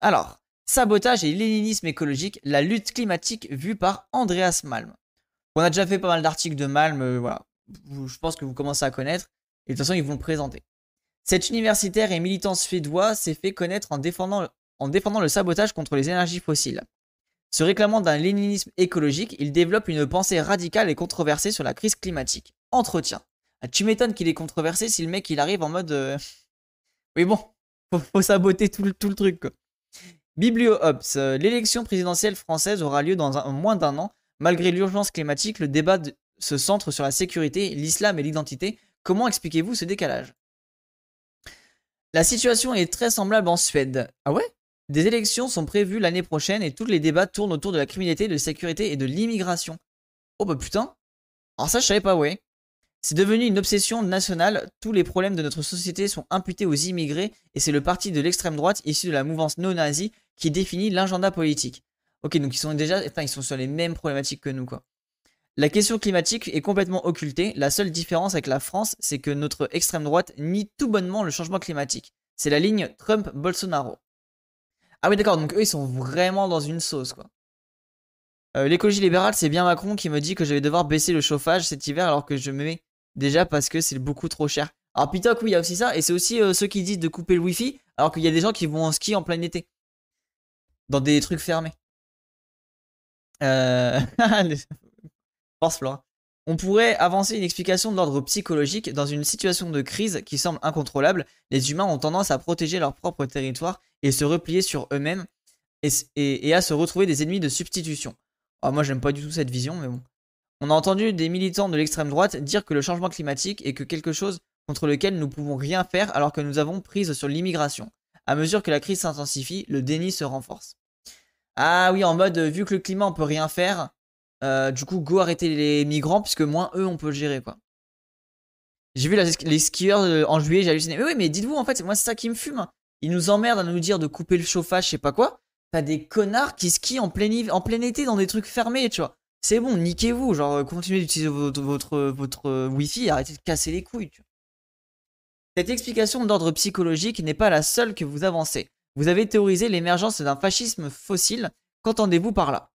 Alors, sabotage et léninisme écologique, la lutte climatique vue par Andreas Malm. On a déjà fait pas mal d'articles de Malm, euh, voilà. Je pense que vous commencez à connaître. Et de toute façon, ils vont le présenter. Cet universitaire et militant suédois s'est fait connaître en défendant, en défendant le sabotage contre les énergies fossiles. Se réclamant d'un léninisme écologique, il développe une pensée radicale et controversée sur la crise climatique. Entretien. Ah, tu m'étonnes qu'il est controversé si le mec il arrive en mode. euh, Oui, bon, faut, faut saboter tout le, tout le truc. Quoi. BiblioOps. euh, L'élection présidentielle française aura lieu dans un- moins d'un an. Malgré l'urgence climatique, le débat de- se centre sur la sécurité, l'islam et l'identité. Comment expliquez-vous ce décalage? La situation est très semblable en Suède. Ah ouais? Des élections sont prévues l'année prochaine et tous les débats tournent autour de la criminalité, de la sécurité et de l'immigration. Oh bah putain Alors ça je savais pas, ouais. C'est devenu une obsession nationale, tous les problèmes de notre société sont imputés aux immigrés et c'est le parti de l'extrême droite issu de la mouvance non-nazie qui définit l'agenda politique. Ok, donc ils sont déjà, enfin ils sont sur les mêmes problématiques que nous quoi. La question climatique est complètement occultée, la seule différence avec la France, c'est que notre extrême droite nie tout bonnement le changement climatique. C'est la ligne Trump-Bolsonaro. Ah oui d'accord, donc eux ils sont vraiment dans une sauce quoi. Euh, L'écologie libérale, c'est bien Macron qui me dit que je vais devoir baisser le chauffage cet hiver alors que je me mets déjà parce que c'est beaucoup trop cher. Alors Pitoc, oui, il y a aussi ça, et c'est aussi euh, ceux qui disent de couper le wifi alors qu'il y a des gens qui vont en ski en plein été. Dans des trucs fermés. Euh... Force Flora. On pourrait avancer une explication d'ordre psychologique dans une situation de crise qui semble incontrôlable. Les humains ont tendance à protéger leur propre territoire et se replier sur eux-mêmes et, à se retrouver des ennemis de substitution. Ah, moi, j'aime pas du tout cette vision, mais bon. On a entendu des militants de l'extrême droite dire que le changement climatique est que quelque chose contre lequel nous pouvons rien faire alors que nous avons prise sur l'immigration. À mesure que la crise s'intensifie, le déni se renforce. Ah oui, en mode, vu que le climat on peut rien faire, euh, du coup, go arrêter les migrants, puisque moins eux on peut gérer, quoi. J'ai vu les skieurs euh, en juillet, j'ai halluciné. Mais oui, mais dites-vous, en fait, moi c'est ça qui me fume. Ils nous emmerdent à nous dire de couper le chauffage, je sais pas quoi. T'as des connards qui skient en plein, été dans des trucs fermés, tu vois. C'est bon, niquez-vous, genre continuez d'utiliser votre, votre, votre euh, wifi arrêtez de casser les couilles, tu vois. Cette explication d'ordre psychologique n'est pas la seule que vous avancez. Vous avez théorisé l'émergence d'un fascisme fossile. Qu'entendez-vous par là?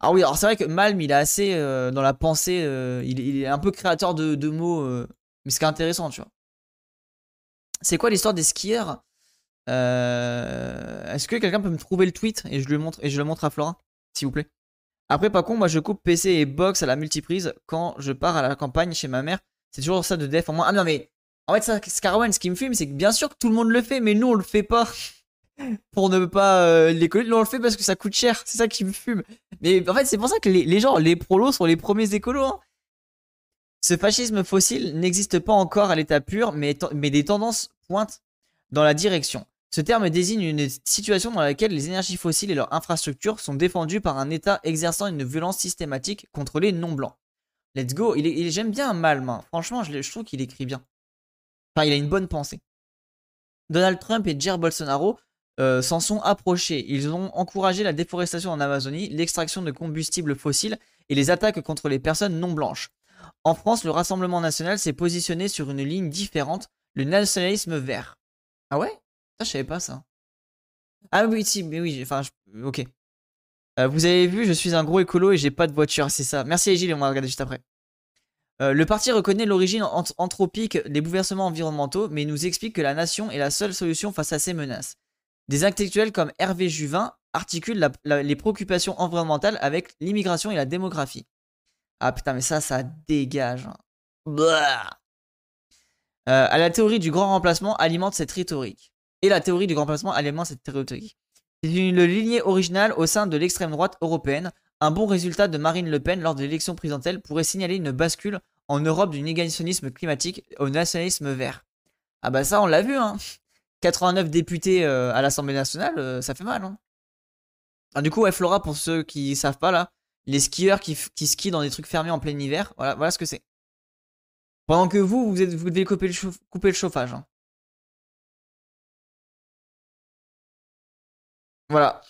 Alors oui, alors c'est vrai que Malm, il est assez euh, dans la pensée, euh, il, est un peu créateur de, mots, euh, mais ce qui est intéressant, tu vois. C'est quoi l'histoire des skieurs? Est-ce que quelqu'un peut me trouver le tweet et je le montre et je le montre à Flora, s'il vous plaît? Après, par contre, moi je coupe PC et box à la multiprise quand je pars à la campagne chez ma mère. C'est toujours ça de def en moins. Ah non mais en fait, ça, Scarwen, ce qui me fume, c'est que bien sûr que tout le monde le fait, mais nous on le fait pas pour ne pas euh, l'écoler. Nous on le fait parce que ça coûte cher. C'est ça qui me fume. Mais en fait, c'est pour ça que les, les gens, les prolos sont les premiers écolos. hein. Ce fascisme fossile n'existe pas encore à l'état pur, mais, des tendances pointent dans la direction. Ce terme désigne une situation dans laquelle les énergies fossiles et leurs infrastructures sont défendues par un État exerçant une violence systématique contre les non-blancs. Let's go. J'aime bien Malm. hein. Franchement, je, je trouve qu'il écrit bien. Enfin, il a une bonne pensée. Donald Trump et Jair Bolsonaro euh, s'en sont approchés. Ils ont encouragé la déforestation en Amazonie, l'extraction de combustibles fossiles et les attaques contre les personnes non blanches. En France, le Rassemblement national s'est positionné sur une ligne différente, le nationalisme vert. Ah ouais? Ça, je savais pas ça. Ah oui, si, mais oui, enfin, je- ok. Euh, vous avez vu, je suis un gros écolo et j'ai pas de voiture, c'est ça. Merci Gilles, on va regarder juste après. Euh, le parti reconnaît l'origine ant- anthropique des bouleversements environnementaux, mais nous explique que la nation est la seule solution face à ces menaces. Des intellectuels comme Hervé Juvin articulent les préoccupations environnementales avec l'immigration et la démographie. Ah putain, mais ça, ça dégage. hein. Euh, à la théorie du grand remplacement alimente cette rhétorique. Et la théorie du grand remplacement alimente cette rhétorique. C'est une lignée originale au sein de l'extrême droite européenne. Un bon résultat de Marine Le Pen lors de l'élection présidentielle pourrait signaler une bascule en Europe du négationnisme climatique au nationalisme vert. Ah bah ça, on l'a vu, hein. 89 députés euh, à l'Assemblée nationale, euh, ça fait mal. Hein. Ah, du coup, ouais, Flora, pour ceux qui savent pas là, les skieurs qui, skient dans des trucs fermés en plein hiver, voilà, ce que c'est. Pendant que vous, vous, devez couper le, chauffage. hein. Voilà.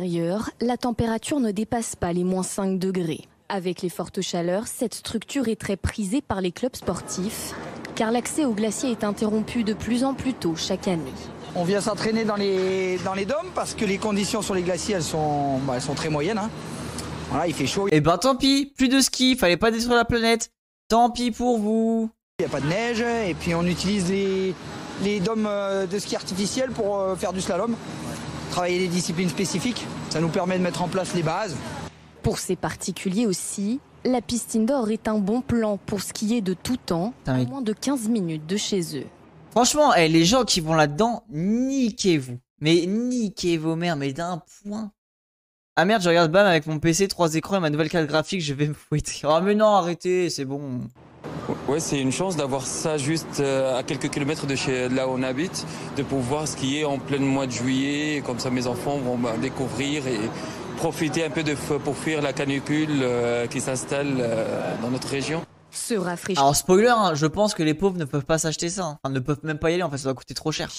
Ailleurs, la température ne dépasse pas les moins 5 degrés. Avec les fortes chaleurs, cette structure est très prisée par les clubs sportifs, car l'accès au glacier est interrompu de plus en plus tôt chaque année. On vient s'entraîner dans les, dans les dômes parce que les conditions sur les glaciers, elles sont, bah, elles sont très moyennes. hein. Voilà, il fait chaud, Et ben tant pis, plus de ski, fallait pas détruire la planète. Tant pis pour vous. il n'y a pas de neige. Et puis on utilise les, les dômes euh, de ski artificiels pour euh, faire du slalom. Travailler des disciplines spécifiques. Ça nous permet de mettre en place les bases. Pour ces particuliers aussi, la piste indoor est un bon plan pour skier de tout temps, à moins de 15 minutes de chez eux. Franchement, eh, les gens qui vont là-dedans, niquez-vous. Mais niquez vos mères, mais d'un point. Ah merde, je regarde BAM avec mon PC, trois écrans et ma nouvelle carte graphique, je vais me fouetter. Oh mais non, arrêtez, c'est bon. Ouais, c'est une chance d'avoir ça juste euh, à quelques kilomètres de chez de là où on habite, de pouvoir skier en plein mois de juillet, comme ça mes enfants vont bah, découvrir et profiter un peu de pour fuir la canicule euh, qui s'installe euh, dans notre région. Se rafraîchir, Alors spoiler, hein, je pense que les pauvres ne peuvent pas s'acheter ça. hein. Enfin, ne peuvent même pas y aller, en fait, ça doit coûter trop cher.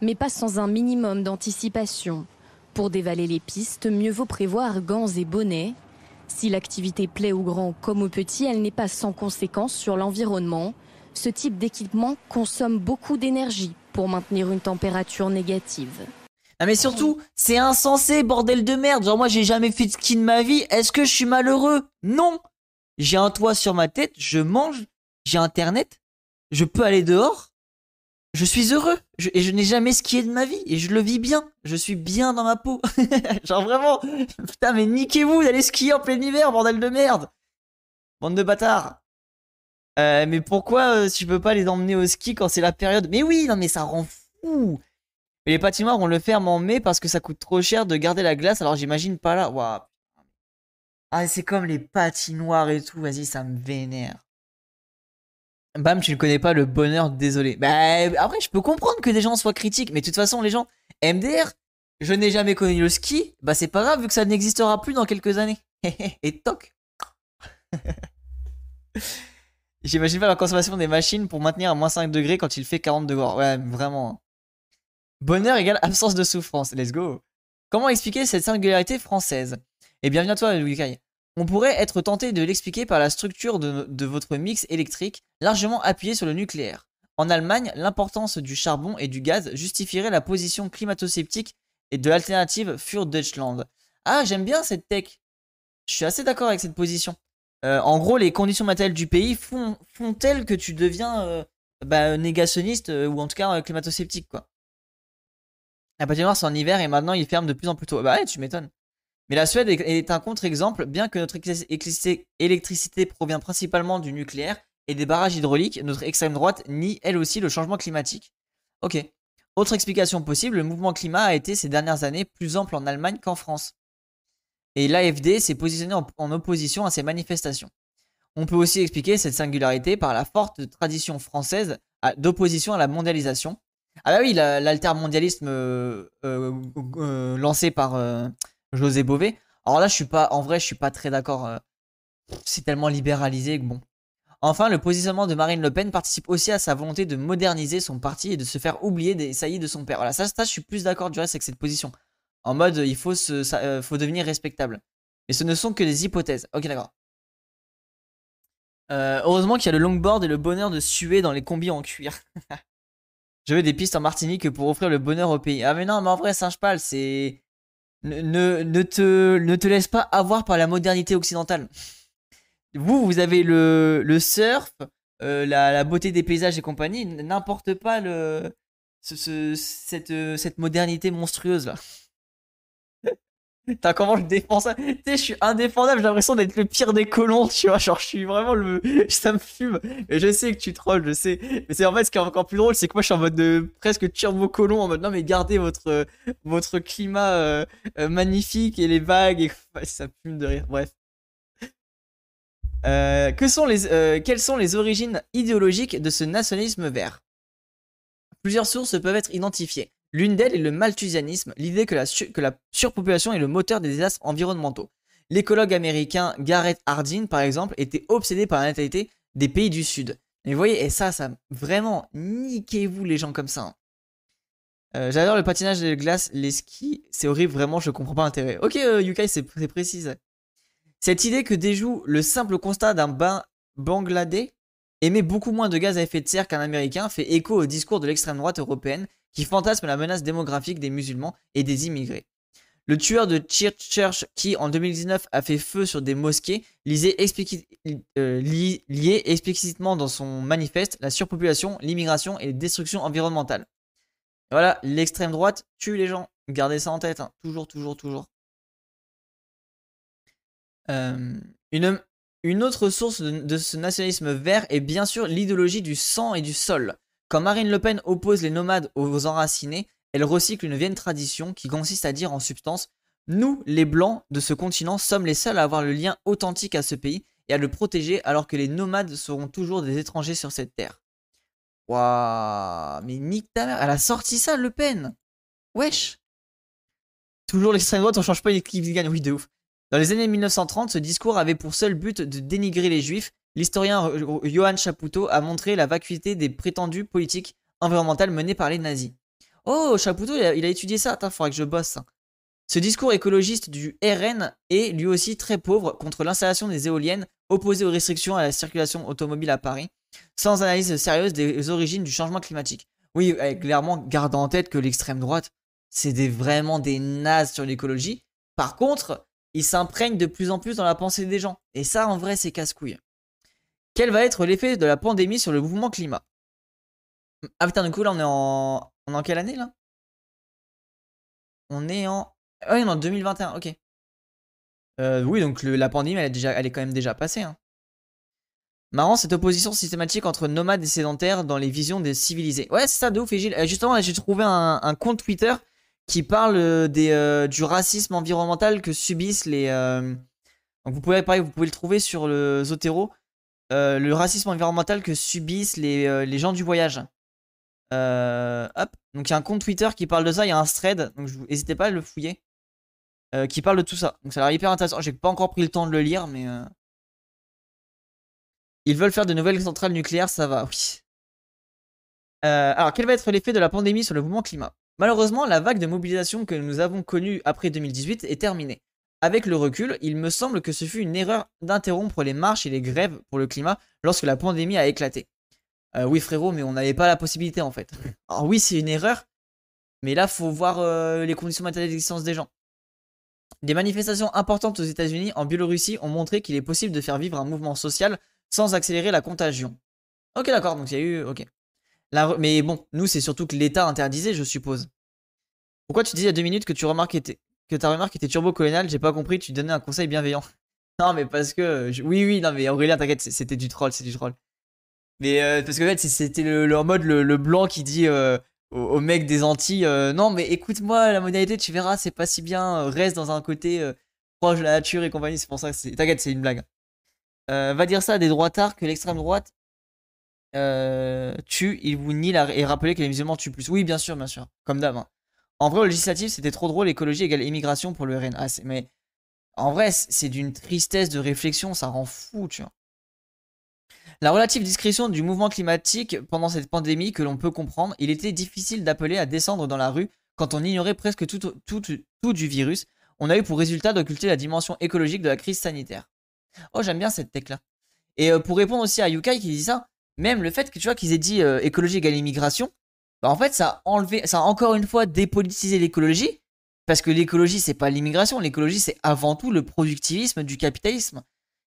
mais pas sans un minimum d'anticipation. Pour dévaler les pistes, mieux vaut prévoir gants et bonnets. Si l'activité plaît aux grands comme aux petits, elle n'est pas sans conséquence sur l'environnement. Ce type d'équipement consomme beaucoup d'énergie pour maintenir une température négative. Ah mais surtout, c'est insensé, bordel de merde. Genre moi j'ai jamais fait de ski de ma vie. Est-ce que je suis malheureux? Non. J'ai un toit sur ma tête, je mange, j'ai internet, je peux aller dehors. Je suis heureux et je n'ai jamais skié de ma vie et je le vis bien. Je suis bien dans ma peau. Genre vraiment, putain mais niquez-vous d'aller skier en plein hiver, bordel de merde. Bande de bâtards. Euh, mais pourquoi euh, tu peux pas les emmener au ski quand c'est la période? Mais oui, non mais ça rend fou. Mais les patinoires, on le ferme en mai parce que ça coûte trop cher de garder la glace, alors j'imagine pas là. Waouh. Ah, c'est comme les patinoires et tout, vas-y, ça me vénère. Bam, tu ne connais pas le bonheur, désolé. Bah, après, je peux comprendre que des gens soient critiques, mais de toute façon, les gens, MDR, je n'ai jamais connu le ski, bah c'est pas grave vu que ça n'existera plus dans quelques années. et toc. J'imagine pas la consommation des machines pour maintenir à moins 5 degrés quand il fait 40 degrés. Ouais, vraiment. Bonheur égale absence de souffrance. Let's go. Comment expliquer cette singularité française? Et bienvenue à toi, Louis. On pourrait être tenté de l'expliquer par la structure de, votre mix électrique, largement appuyé sur le nucléaire. En Allemagne, l'importance du charbon et du gaz justifierait la position climato-sceptique et de l'alternative für Deutschland. Ah, j'aime bien cette tech. Je suis assez d'accord avec cette position. Euh, en gros, les conditions matérielles du pays font, font telles que tu deviens euh, bah, négationniste euh, ou en tout cas climato-sceptique, quoi. La patinoire, c'est en hiver et maintenant il ferme de plus en plus tôt. Bah ouais, tu m'étonnes. Mais la Suède est, un contre-exemple, bien que notre électricité provient principalement du nucléaire et des barrages hydrauliques, notre extrême droite nie elle aussi le changement climatique. Ok. Autre explication possible, le mouvement climat a été ces dernières années plus ample en Allemagne qu'en France. Et l'AFD s'est positionné en, opposition à ces manifestations. On peut aussi expliquer cette singularité par la forte tradition française d'opposition à la mondialisation. Ah bah oui, la- l'altermondialisme euh, euh, euh, lancé par José Bové. Alors là, je suis pas, en vrai, je suis pas très d'accord. C'est tellement libéralisé que bon. Enfin, le positionnement de Marine Le Pen participe aussi à sa volonté de moderniser son parti et de se faire oublier des saillies de son père. Voilà, ça, ça je suis plus d'accord du reste avec cette position. En mode, il faut, se, faut devenir respectable. Mais ce ne sont que des hypothèses. Ok, d'accord. Heureusement qu'il y a le longboard et le bonheur de suer dans les combis en cuir. Je veux des pistes en Martinique pour offrir le bonheur au pays. Ah mais non, mais en vrai, singe pâle, c'est... Ne, ne, te, ne te laisse pas avoir par la modernité occidentale. Vous, vous avez le, le surf, euh, la, beauté des paysages et compagnie, n'importe pas le, ce, ce- cette, euh, cette modernité monstrueuse là. Putain, comment je défends ça Tu sais, je suis indéfendable, j'ai l'impression d'être le pire des colons, tu vois. Genre, je suis vraiment le. Ça me fume. Et je sais que tu trolls, je sais. Mais c'est en fait ce qui est encore plus drôle, c'est que moi je suis en mode de presque turbo colon, en mode non, mais gardez votre, votre climat euh, euh, magnifique et les vagues. Et... Ça me fume de rire. Bref. Euh, quelles sont les origines idéologiques de ce nationalisme vert? Plusieurs sources peuvent être identifiées. L'une d'elles est le malthusianisme, l'idée que la, surpopulation est le moteur des désastres environnementaux. L'écologue américain Garrett Hardin, par exemple, était obsédé par la natalité des pays du Sud. Mais vous voyez, et ça, ça vraiment, niquez-vous les gens comme ça. hein. Euh, J'adore le patinage de glace, les skis, c'est horrible, vraiment, je comprends pas l'intérêt. Ok, euh, Yukai, c'est c'est précis. Cette idée que déjoue le simple constat d'un bain bangladais émet beaucoup moins de gaz à effet de serre qu'un américain fait écho au discours de l'extrême droite européenne qui fantasme la menace démographique des musulmans et des immigrés. Le tueur de Church, qui en 2019 a fait feu sur des mosquées, lisait euh, lié explicitement dans son manifeste la surpopulation, l'immigration et les destructions environnementales. voilà, l'extrême droite tue les gens. Gardez ça en tête, hein. toujours, toujours, toujours. Euh, une, autre source de, ce nationalisme vert est bien sûr l'idéologie du sang et du sol. Quand Marine Le Pen oppose les nomades aux enracinés, elle recycle une vieille tradition qui consiste à dire en substance Nous, les blancs de ce continent, sommes les seuls à avoir le lien authentique à ce pays et à le protéger alors que les nomades seront toujours des étrangers sur cette terre. Waouh, mais nique ta mère, elle a sorti ça, Le Pen? Wesh Toujours l'extrême droite, on change pas une équipe qui gagne, oui, de ouf. Dans les années 1930, ce discours avait pour seul but de dénigrer les juifs. L'historien Johann Chapoutot a montré la vacuité des prétendues politiques environnementales menées par les nazis. Oh, Chapoutot, il a, étudié ça. Attends, faudrait que je bosse. Ce discours écologiste du RN est lui aussi très pauvre contre l'installation des éoliennes, opposé aux restrictions à la circulation automobile à Paris, sans analyse sérieuse des origines du changement climatique. Oui, clairement, gardant en tête que l'extrême droite, c'est vraiment des nazes sur l'écologie. Par contre, il s'imprègne de plus en plus dans la pensée des gens. Et ça, en vrai, c'est casse-couille. Quel va être l'effet de la pandémie sur le mouvement climat? Ah putain, du coup, là, on est en... On est en quelle année, là? On est en... Ah oui, on est en 2021, ok. Euh, oui, donc la pandémie, elle est, déjà, elle est quand même déjà passée. Hein. Marrant, cette opposition systématique entre nomades et sédentaires dans les visions des civilisés. Ouais, c'est ça, de ouf, et Justement, j'ai trouvé un compte Twitter qui parle euh, des, euh, du racisme environnemental que subissent les. Euh, donc vous pouvez, pareil, vous pouvez le trouver sur le Zotero. le racisme environnemental que subissent les, les gens du voyage. hop. Donc il y a un compte Twitter qui parle de ça, il y a un thread, donc n'hésitez pas à le fouiller. qui parle de tout ça. Donc ça a l'air hyper intéressant. J'ai pas encore pris le temps de le lire, mais. Ils veulent faire de nouvelles centrales nucléaires, ça va, oui. alors, quel va être l'effet de la pandémie sur le mouvement climat? Malheureusement, la vague de mobilisation que nous avons connue après 2018 est terminée. Avec le recul, il me semble que ce fut une erreur d'interrompre les marches et les grèves pour le climat lorsque la pandémie a éclaté. Euh, oui frérot, mais on n'avait pas la possibilité en fait. Alors oui, c'est une erreur, mais là, faut voir euh, les conditions matérielles d'existence des gens. Des manifestations importantes aux États-Unis, en Biélorussie, ont montré qu'il est possible de faire vivre un mouvement social sans accélérer la contagion. Ok, d'accord, donc il y a eu. Ok. Mais bon, nous, c'est surtout que l'État interdisait, je suppose. Pourquoi tu dis il y a deux minutes que tu remarques que ta remarque était turbo-coloniale? J'ai pas compris, tu donnais un conseil bienveillant. non, mais parce que. Oui, oui, non, mais Aurélien, t'inquiète, c'était du troll, c'est du troll. Mais euh, parce que en fait, c'était le, mode le, blanc qui dit euh, au, mec des Antilles euh, Non, mais écoute-moi, la modalité, tu verras, c'est pas si bien, reste dans un côté proche de la nature et compagnie, c'est pour ça que c'est. T'inquiète, c'est une blague. va dire ça à des droitards que l'extrême droite euh, tue, il vous nie la, et rappeler que les musulmans tuent plus. Oui, bien sûr, bien sûr. Comme d'hab. Hein. En vrai, au législatif, c'était trop drôle. Écologie égale immigration pour le RN. Ah, mais en vrai, c'est d'une tristesse de réflexion. Ça rend fou, tu vois. La relative discrétion du mouvement climatique pendant cette pandémie que l'on peut comprendre, il était difficile d'appeler à descendre dans la rue quand on ignorait presque tout, tout, tout, du virus. On a eu pour résultat d'occulter la dimension écologique de la crise sanitaire. Oh, j'aime bien cette tech là. Et euh, pour répondre aussi à Yukai qui dit ça, même le fait que tu vois qu'ils aient dit euh, écologie égale immigration, bah en fait ça a enlevé, ça a encore une fois dépolitisé l'écologie, parce que l'écologie c'est pas l'immigration, l'écologie c'est avant tout le productivisme du capitalisme.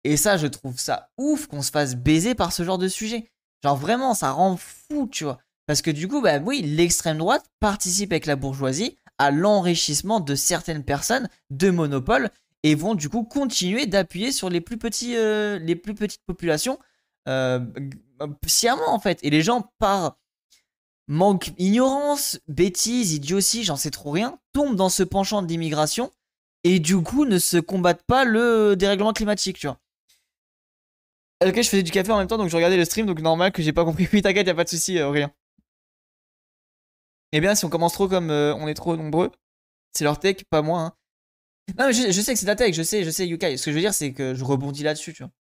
Et ça je trouve ça ouf qu'on se fasse baiser par ce genre de sujet. Genre vraiment ça rend fou tu vois. Parce que du coup bah oui l'extrême droite participe avec la bourgeoisie à l'enrichissement de certaines personnes de monopole et vont du coup continuer d'appuyer sur les plus petits euh, les plus petites populations euh, sciemment en fait. Et les gens, par manque, ignorance, bêtise, idiotie, j'en sais trop rien, tombent dans ce penchant de l'immigration et du coup ne se combattent pas le dérèglement climatique, tu vois. Ok, je faisais du café en même temps, donc je regardais le stream, donc normal que j'ai pas compris. Oui, t'inquiète, y a pas de souci, euh, rien. Eh bien, si on commence trop comme euh, on est trop nombreux, c'est leur tech, pas moi. Hein. Non, mais je, je, sais que c'est ta tech, je sais, je sais, Yukai. Ce que je veux dire, c'est que je rebondis là-dessus, tu vois.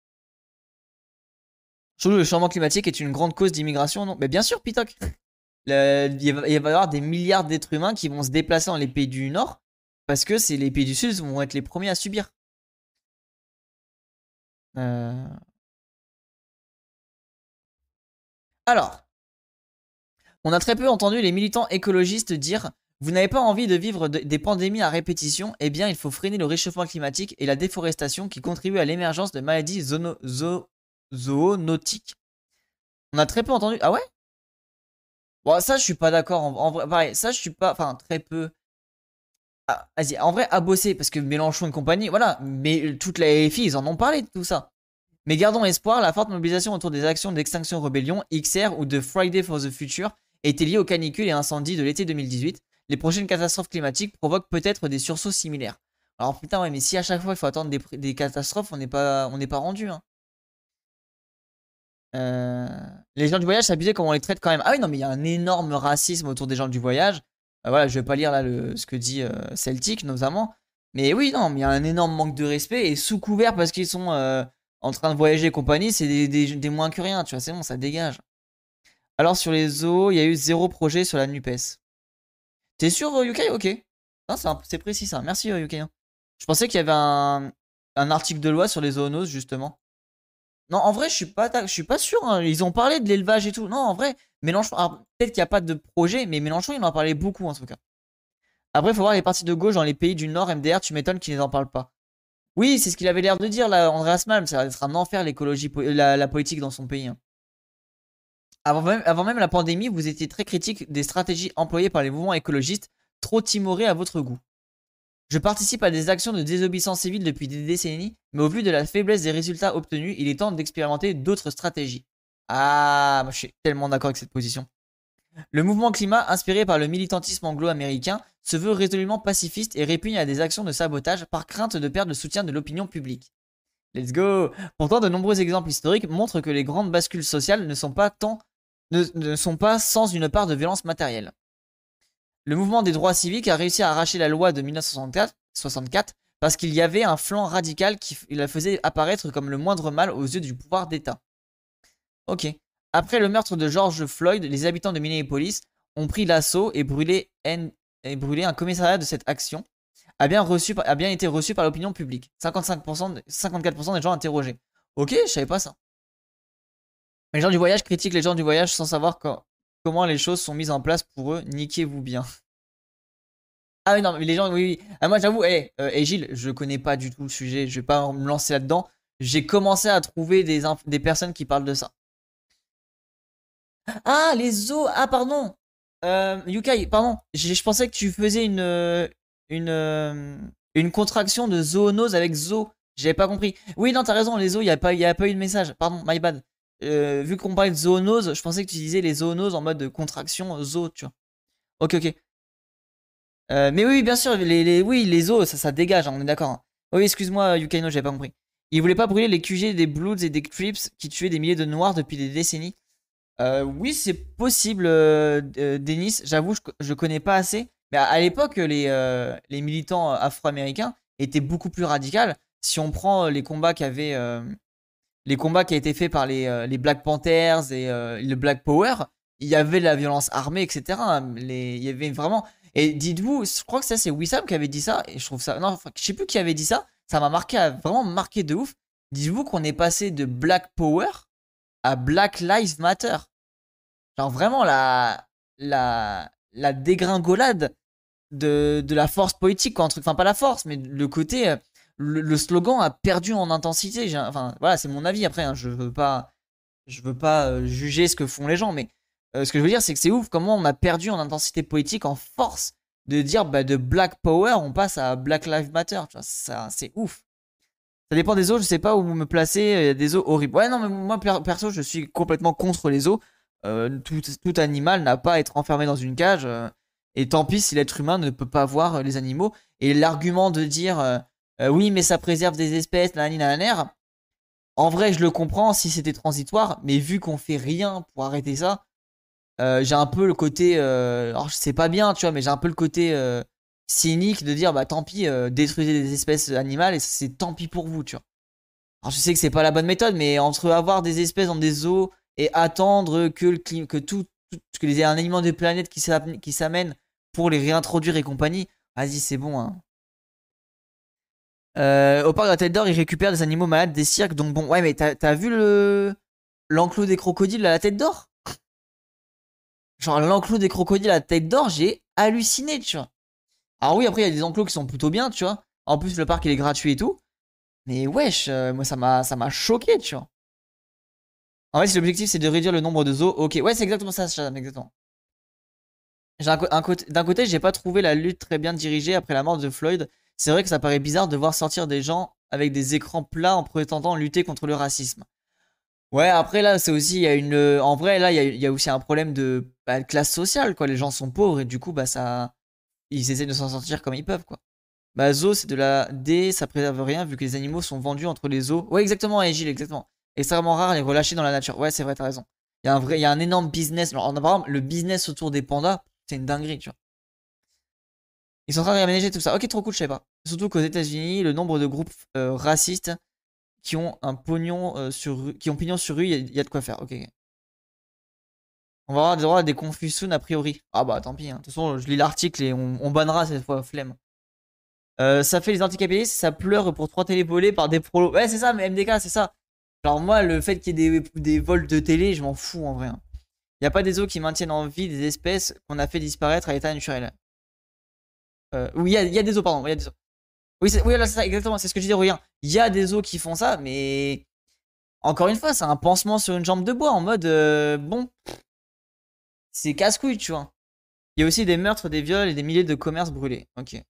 Surtout le changement climatique est une grande cause d'immigration, non? Mais bien sûr, Pitoc. il, va, y avoir des milliards d'êtres humains qui vont se déplacer dans les pays du Nord parce que c'est les pays du Sud vont être les premiers à subir. Euh. Alors, On a très peu entendu les militants écologistes dire Vous n'avez pas envie de vivre des pandémies à répétition Eh bien, il faut freiner le réchauffement climatique et la déforestation qui contribuent à l'émergence de maladies zoonotiques. On a très peu entendu. Ah ouais? Bon, ça, je suis pas d'accord. En, vrai, ça, je suis pas. Enfin, très peu. Ah, vas-y, en vrai, à bosser, parce que Mélenchon et compagnie, voilà. Mais toute la LFI, ils en ont parlé de tout ça. Mais gardons espoir, la forte mobilisation autour des actions d'Extinction Rebellion, XR ou de Friday for the Future était liée aux canicules et incendies de l'été 2018. Les prochaines catastrophes climatiques provoquent peut-être des sursauts similaires. Alors putain, ouais, mais si à chaque fois il faut attendre des, catastrophes, on n'est pas, pas rendu. Hein. Euh, les gens du voyage, s'abusaient comment on les traite quand même. Ah oui, non, mais il y a un énorme racisme autour des gens du voyage. Euh, voilà, je vais pas lire là ce que dit euh, Celtic, notamment. Mais oui, non, mais il y a un énorme manque de respect. Et sous couvert parce qu'ils sont en train de voyager et compagnie, c'est des, moins que rien. Tu vois, c'est bon, ça dégage. Alors, sur les zoos, il y a eu zéro projet sur la NUPES. T'es sûr, UK Ok. C'est précis ça. Merci, UK. Hein. Je pensais qu'il y avait un, un article de loi sur les zoonoses, justement. Non, en vrai, je suis pas, suis pas sûr. Hein. Ils ont parlé de l'élevage et tout. Non, en vrai, Mélenchon. Peut-être qu'il n'y a pas de projet, mais Mélenchon, il en a parlé beaucoup en tout cas. Après, il faut voir les partis de gauche dans les pays du Nord, MDR, tu m'étonnes qu'ils n'en parlent pas. Oui, c'est ce qu'il avait l'air de dire là, Andreas Malm. Ça être un enfer l'écologie, la, politique dans son pays. Hein. Avant même la pandémie, vous étiez très critique des stratégies employées par les mouvements écologistes, trop timorés à votre goût. Je participe à des actions de désobéissance civile depuis des décennies, mais au vu de la faiblesse des résultats obtenus, il est temps d'expérimenter d'autres stratégies. Ah, moi je suis tellement d'accord avec cette position. Le mouvement climat, inspiré par le militantisme anglo-américain, se veut résolument pacifiste et répugne à des actions de sabotage par crainte de perdre le soutien de l'opinion publique. Let's go Pourtant, de nombreux exemples historiques montrent que les grandes bascules sociales ne sont pas ne sont pas sans une part de violence matérielle. Le mouvement des droits civiques a réussi à arracher la loi de 1964 parce qu'il y avait un flanc radical qui la faisait apparaître comme le moindre mal aux yeux du pouvoir d'État. Ok. Après le meurtre de George Floyd, les habitants de Minneapolis ont pris l'assaut et brûlé, un commissariat de cette action. A bien, été reçu par l'opinion publique. 55%, 54% des gens interrogés. Ok, je savais pas ça. Les gens du voyage critiquent les gens du voyage sans savoir comment les choses sont mises en place pour eux. Niquez-vous bien. Ah oui, non, mais les gens, oui, oui. Ah, moi, j'avoue, hé, eh, euh, Gilles, je connais pas du tout le sujet. Je vais pas me lancer là-dedans. J'ai commencé à trouver des, des personnes qui parlent de ça. Ah, les os. Ah, pardon. Euh, Yukai, pardon. Je pensais que tu faisais une, une, euh, une contraction de zoonose avec zo. J'avais pas compris. Oui, non, t'as raison. Les os, il n'y a, pas, a pas eu de message. Pardon, my bad. Euh, vu qu'on parlait de zoonose, je pensais que tu disais les zoonoses en mode de contraction zo, tu vois. Ok, ok. Euh, mais oui, bien sûr, les, oui, les os, ça, ça dégage, hein, on est d'accord. Hein. Oui, excuse-moi, Yukaino, j'avais pas compris. Il voulait pas brûler les QG des Bloods et des Crips qui tuaient des milliers de Noirs depuis des décennies. Euh, oui, c'est possible, Denis. J'avoue, je, je, connais pas assez. Mais à, l'époque, les, les militants afro-américains étaient beaucoup plus radicaux. Si on prend les combats les combats qui a été faits par les, euh, les Black Panthers et euh, le Black Power, il y avait de la violence armée, etc. Les, il y avait vraiment. Et dites-vous, je crois que ça c'est Wissam qui avait dit ça, et je trouve ça. Non, je sais plus qui avait dit ça, ça m'a marqué, vraiment marqué de ouf. Dites-vous qu'on est passé de Black Power à Black Lives Matter. Genre vraiment la, la, la dégringolade de, de la force politique, quoi. Enfin, pas la force, mais le côté. Euh, le, slogan a perdu en intensité. Enfin, voilà, c'est mon avis après. Hein, je veux pas, je veux pas euh, juger ce que font les gens, mais euh, ce que je veux dire, c'est que c'est ouf comment on a perdu en intensité politique, en force de dire bah, de Black Power, on passe à Black Lives Matter. Ça, c'est ouf. Ça dépend des eaux, je sais pas où vous me placez. Il y a des eaux horribles. Ouais, non, mais moi perso, je suis complètement contre les eaux. Euh, tout, animal n'a pas à être enfermé dans une cage. et tant pis si l'être humain ne peut pas voir les animaux. Et l'argument de dire euh, oui, mais ça préserve des espèces, nanani, En vrai, je le comprends si c'était transitoire, mais vu qu'on fait rien pour arrêter ça, euh, j'ai un peu le côté. Euh, alors, sais pas bien, tu vois, mais j'ai un peu le côté euh, cynique de dire, bah tant pis, détruisez des espèces animales et c'est tant pis pour vous, tu vois. Alors, je sais que c'est pas la bonne méthode, mais entre avoir des espèces dans des eaux et attendre que, le que tout, que les un aliment de planète qui s'amène pour les réintroduire et compagnie, vas-y, c'est bon, hein. Au parc de la Tête d'Or, ils récupèrent des animaux malades des cirques. Donc bon, ouais, mais t'as vu le l'enclos des crocodiles à la Tête d'Or? Genre l'enclos des crocodiles à tête d'or, j'ai halluciné, tu vois. Alors oui, après, il y a des enclos qui sont plutôt bien, tu vois. En plus, le parc, il est gratuit et tout. Mais wesh, euh, moi, ça m'a, choqué, tu vois. En fait, si l'objectif, c'est de réduire le nombre de zoos, ok. Ouais, c'est exactement ça, Shazam, exactement. D'un côté, côté j'ai pas trouvé la lutte très bien dirigée après la mort de Floyd. C'est vrai que ça paraît bizarre de voir sortir des gens avec des écrans plats en prétendant lutter contre le racisme. Ouais, après là, c'est aussi, il y a une. En vrai, là, il y a, aussi un problème de, bah, classe sociale, quoi. Les gens sont pauvres et du coup, bah, ça. Ils essaient de s'en sortir comme ils peuvent, quoi. Bah, zoo, c'est de la D, ça préserve rien vu que les animaux sont vendus entre les zoos. Ouais, exactement, Gilles, exactement. Extrêmement rare, les relâcher dans la nature. Ouais, c'est vrai, t'as raison. Il y a un il y a un énorme business. Alors, par exemple, le business autour des pandas, c'est une dinguerie, tu vois. Ils sont en train de réaménager tout ça. Ok, trop cool, je sais pas. Surtout qu'aux États-Unis, le nombre de groupes euh, racistes qui ont un pognon euh, sur qui ont pignon sur rue, il y, a de quoi faire. Ok. On va avoir à des confusions a priori. Ah bah tant pis. Hein. De toute façon, je lis l'article et on, bannera cette fois, flemme. Euh, ça fait les handicapés, ça pleure pour trois télé volées par des prolos. Ouais, c'est ça, mais MDK, c'est ça. Alors moi, le fait qu'il y ait des, vols de télé, je m'en fous en vrai. Hein. Il n'y a pas des eaux qui maintiennent en vie des espèces qu'on a fait disparaître à l'état naturel. Euh, oui, il y, a des eaux, pardon. Y a des Oui, oui là, ça, exactement. C'est ce que je dis, regarde. Il y a des eaux qui font ça, mais. Encore une fois, c'est un pansement sur une jambe de bois en mode. Euh, bon. C'est casse-couille, tu vois. Il y a aussi des meurtres, des viols et des milliers de commerces brûlés. Ok.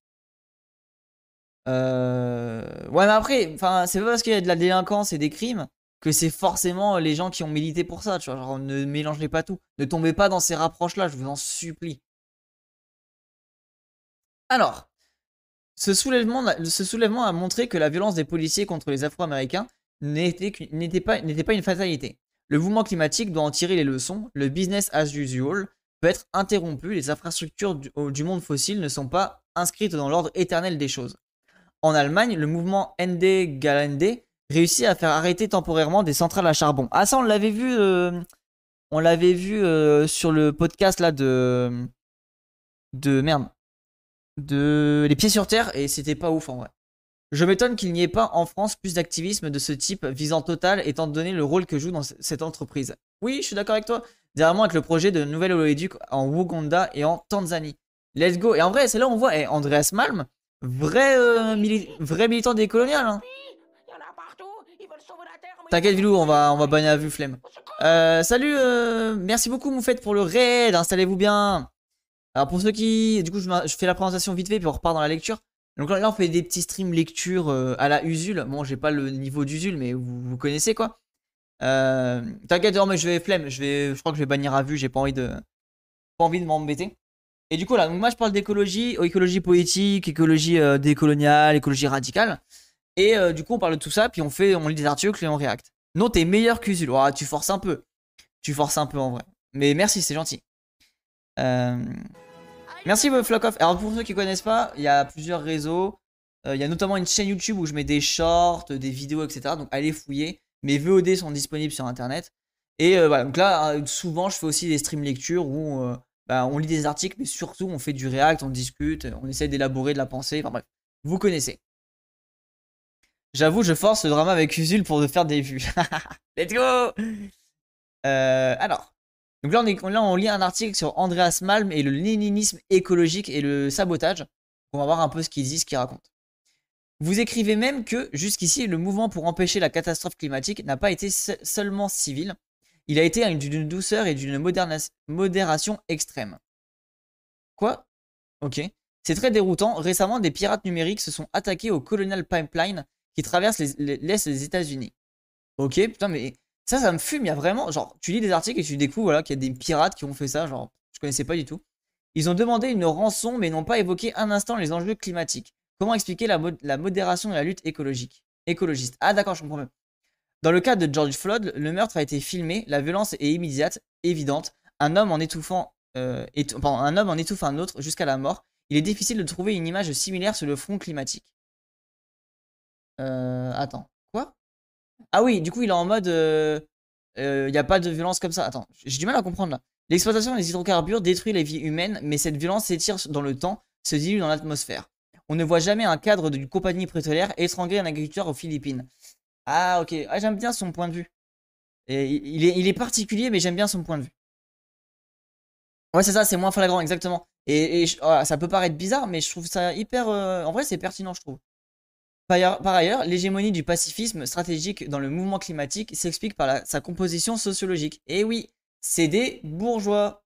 Euh... Ouais, mais après, c'est pas parce qu'il y a de la délinquance et des crimes que c'est forcément les gens qui ont milité pour ça, tu vois. Genre, ne mélangez pas tout. Ne tombez pas dans ces rapproches-là, je vous en supplie. Alors, ce soulèvement, a montré que la violence des policiers contre les Afro-Américains n'était pas une fatalité. Le mouvement climatique doit en tirer les leçons. Le business as usual peut être interrompu. Les infrastructures du, monde fossile ne sont pas inscrites dans l'ordre éternel des choses. En Allemagne, le mouvement ND Galende réussit à faire arrêter temporairement des centrales à charbon. Ah ça on l'avait vu, euh, on l'avait vu euh, sur le podcast là de de merde, de les pieds sur terre et c'était pas ouf en vrai. Je m'étonne qu'il n'y ait pas en France plus d'activisme de ce type visant Total étant donné le rôle que joue dans cette entreprise. Oui, je suis d'accord avec toi. Dernièrement avec le projet de nouvelle Oléduc en Ouganda et en Tanzanie. Let's go. Et en vrai, c'est là où on voit eh, Andreas Malm, vrai, euh, vrai militant des coloniales. Hein. T'inquiète, Vilou, on va, on va banner à vue, flemme. Euh, salut, euh, merci beaucoup, Moufette, pour le raid. Installez-vous bien. Alors, pour ceux qui. Du coup, je, fais la présentation vite fait, puis on repart dans la lecture. Donc là, on fait des petits streams lecture euh, à la Usul. Bon, j'ai pas le niveau d'Usul, mais vous, connaissez quoi. Euh, T'inquiète, mais je vais flemme. Je, vais, je crois que je vais bannir à vue. J'ai pas envie de. Pas envie de m'embêter. Et du coup, là, moi, je parle d'écologie, écologie politique, écologie décoloniale, écologie radicale. Et euh, du coup, on parle de tout ça, puis on fait, on lit des articles et on réacte. Non, t'es meilleur qu'Usul. Oh, tu forces un peu. Tu forces un peu en vrai. Mais merci, c'est gentil. Euh... Merci Flock Alors pour ceux qui connaissent pas, il y a plusieurs réseaux. Euh, il y a notamment une chaîne YouTube où je mets des shorts, des vidéos, etc. Donc allez fouiller. Mes VOD sont disponibles sur internet. Et euh, voilà, donc là, souvent je fais aussi des stream lectures où bah, on lit des articles, mais surtout on fait du react, on discute, on essaie d'élaborer de la pensée. Enfin bref, vous connaissez. J'avoue, je force le drama avec Usul pour faire des vues. Let's go euh, Alors, donc là on, lit un article sur Andreas Malm et le léninisme écologique et le sabotage. On va voir un peu ce qu'il dit, ce qu'il raconte. Vous écrivez même que, jusqu'ici, le mouvement pour empêcher la catastrophe climatique n'a pas été seulement civil, il a été d'une douceur et d'une modération extrême. Quoi? Ok. C'est très déroutant. Récemment, des pirates numériques se sont attaqués au Colonial Pipeline qui traverse l'Est des États-Unis. Ok, putain, mais ça, ça me fume. Il y a vraiment, genre, tu lis des articles et tu découvres voilà, qu'il y a des pirates qui ont fait ça. Genre, je connaissais pas du tout. Ils ont demandé une rançon, mais n'ont pas évoqué un instant les enjeux climatiques. Comment expliquer la, modération de la lutte écologique Écologiste? Ah, d'accord, je comprends même. Dans le cas de George Floyd, le meurtre a été filmé, la violence est immédiate, évidente. Un homme en étouffant, euh, un homme en étouffe un autre jusqu'à la mort. Il est difficile de trouver une image similaire sur le front climatique. Euh, attends, Ah oui, du coup, il est en mode. Il euh, n'y euh, a pas de violence comme ça. Attends, j'ai du mal à comprendre là. L'exploitation des hydrocarbures détruit les vies humaines, mais cette violence s'étire dans le temps, se dilue dans l'atmosphère. On ne voit jamais un cadre d'une compagnie pétrolière étrangler un agriculteur aux Philippines. Ah, ok. Ah, j'aime bien son point de vue. Il, est, il particulier, mais j'aime bien son point de vue. Ouais, c'est ça, c'est moins flagrant, exactement. Et, voilà, ça peut paraître bizarre, mais je trouve ça hyper. euh, en vrai, c'est pertinent, je trouve. Par ailleurs, l'hégémonie du pacifisme stratégique dans le mouvement climatique s'explique par sa composition sociologique. Et oui, c'est des bourgeois.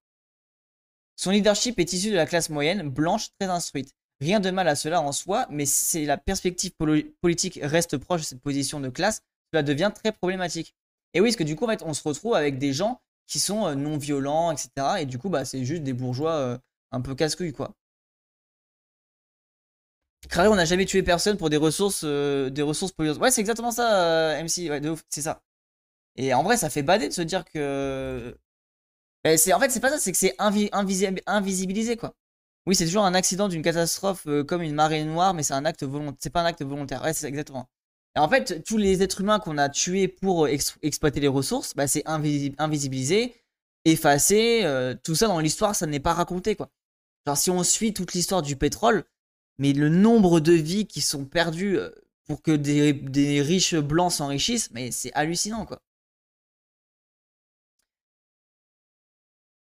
Son leadership est issu de la classe moyenne, blanche, très instruite. Rien de mal à cela en soi, mais si la perspective politique reste proche de cette position de classe, cela devient très problématique. Et oui, parce que du coup, on se retrouve avec des gens qui sont euh, non violents, etc. Et du coup, bah, c'est juste des bourgeois euh, un peu casse-couilles, quoi. Carré, on n'a jamais tué personne pour des ressources, euh, des ressources polluantes. Ouais, c'est exactement ça, euh, MC. Ouais, de ouf, c'est ça. Et en vrai, ça fait bader de se dire que. Ben, c'est, en fait, c'est pas ça, c'est que c'est invi- invisi- invisibilisé, quoi. Oui, c'est toujours un accident d'une catastrophe euh, comme une marée noire, mais c'est un acte volontaire. C'est pas un acte volontaire. Ouais, c'est exactement. Et en fait, tous les êtres humains qu'on a tués pour ex- exploiter les ressources, bah, c'est invisi- invisibilisé, effacé. tout ça dans l'histoire, ça n'est pas raconté, quoi. Genre, si on suit toute l'histoire du pétrole, mais le nombre de vies qui sont perdues euh, pour que des, riches blancs s'enrichissent, mais c'est hallucinant, quoi.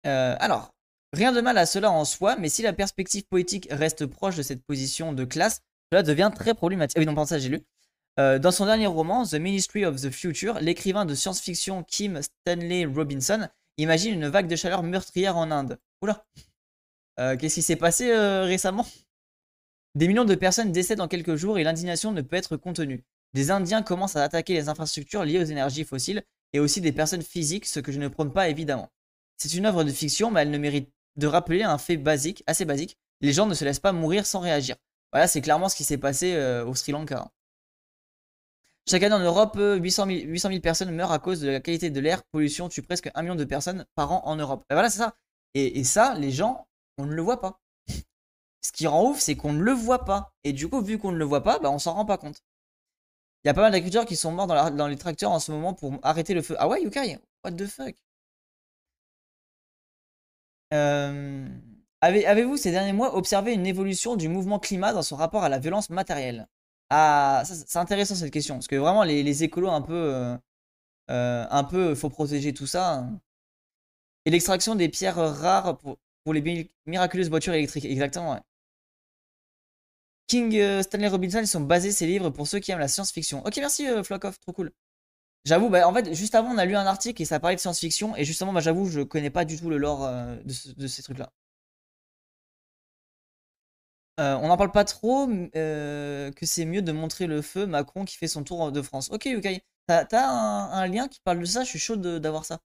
Euh, alors, rien de mal à cela en soi, mais si la perspective politique reste proche de cette position de classe, cela devient très problématique. Ah oui, non, pas ça, j'ai lu. Euh, dans son dernier roman, The Ministry of the Future, l'écrivain de science-fiction Kim Stanley Robinson imagine une vague de chaleur meurtrière en Inde. Oula Qu'est-ce qui s'est passé récemment? Des millions de personnes décèdent en quelques jours et l'indignation ne peut être contenue. Des Indiens commencent à attaquer les infrastructures liées aux énergies fossiles et aussi des personnes physiques, ce que je ne prône pas évidemment. C'est une œuvre de fiction, mais elle ne mérite de rappeler un fait basique, assez basique. Les gens ne se laissent pas mourir sans réagir. Voilà, c'est clairement ce qui s'est passé euh, au Sri Lanka. hein. Chaque année en Europe, euh, 800 000, 800 000 personnes meurent à cause de la qualité de l'air. Pollution tue presque 1 million de personnes par an en Europe. Et voilà, c'est ça. Et ça, les gens, on ne le voit pas. Ce qui rend ouf, c'est qu'on ne le voit pas. Et du coup, vu qu'on ne le voit pas, bah, on s'en rend pas compte. Il y a pas mal d'agriculteurs qui sont morts dans, les tracteurs en ce moment pour arrêter le feu. Ah ouais, Yukai What the fuck? Euh, avez- Avez-vous ces derniers mois observé une évolution du mouvement climat dans son rapport à la violence matérielle? Ah, c'est intéressant cette question, parce que vraiment les, écolos un peu, euh, euh, un peu, faut protéger tout ça. hein. Et l'extraction des pierres rares pour, pour les mi- miraculeuses voitures électriques, exactement. ouais. King euh, Stanley Robinson, ils sont basés ces livres pour ceux qui aiment la science-fiction. Ok, merci euh, Flockhoff, trop cool. J'avoue, bah, en fait, juste avant, on a lu un article et ça parlait de science-fiction. Et justement, bah, j'avoue, je connais pas du tout le lore euh, de, ce- de ces trucs-là. On n'en parle pas trop, que c'est mieux de montrer le feu Macron qui fait son tour de France. Ok, ok. T'as un, lien qui parle de ça? Je suis chaud d'avoir ça.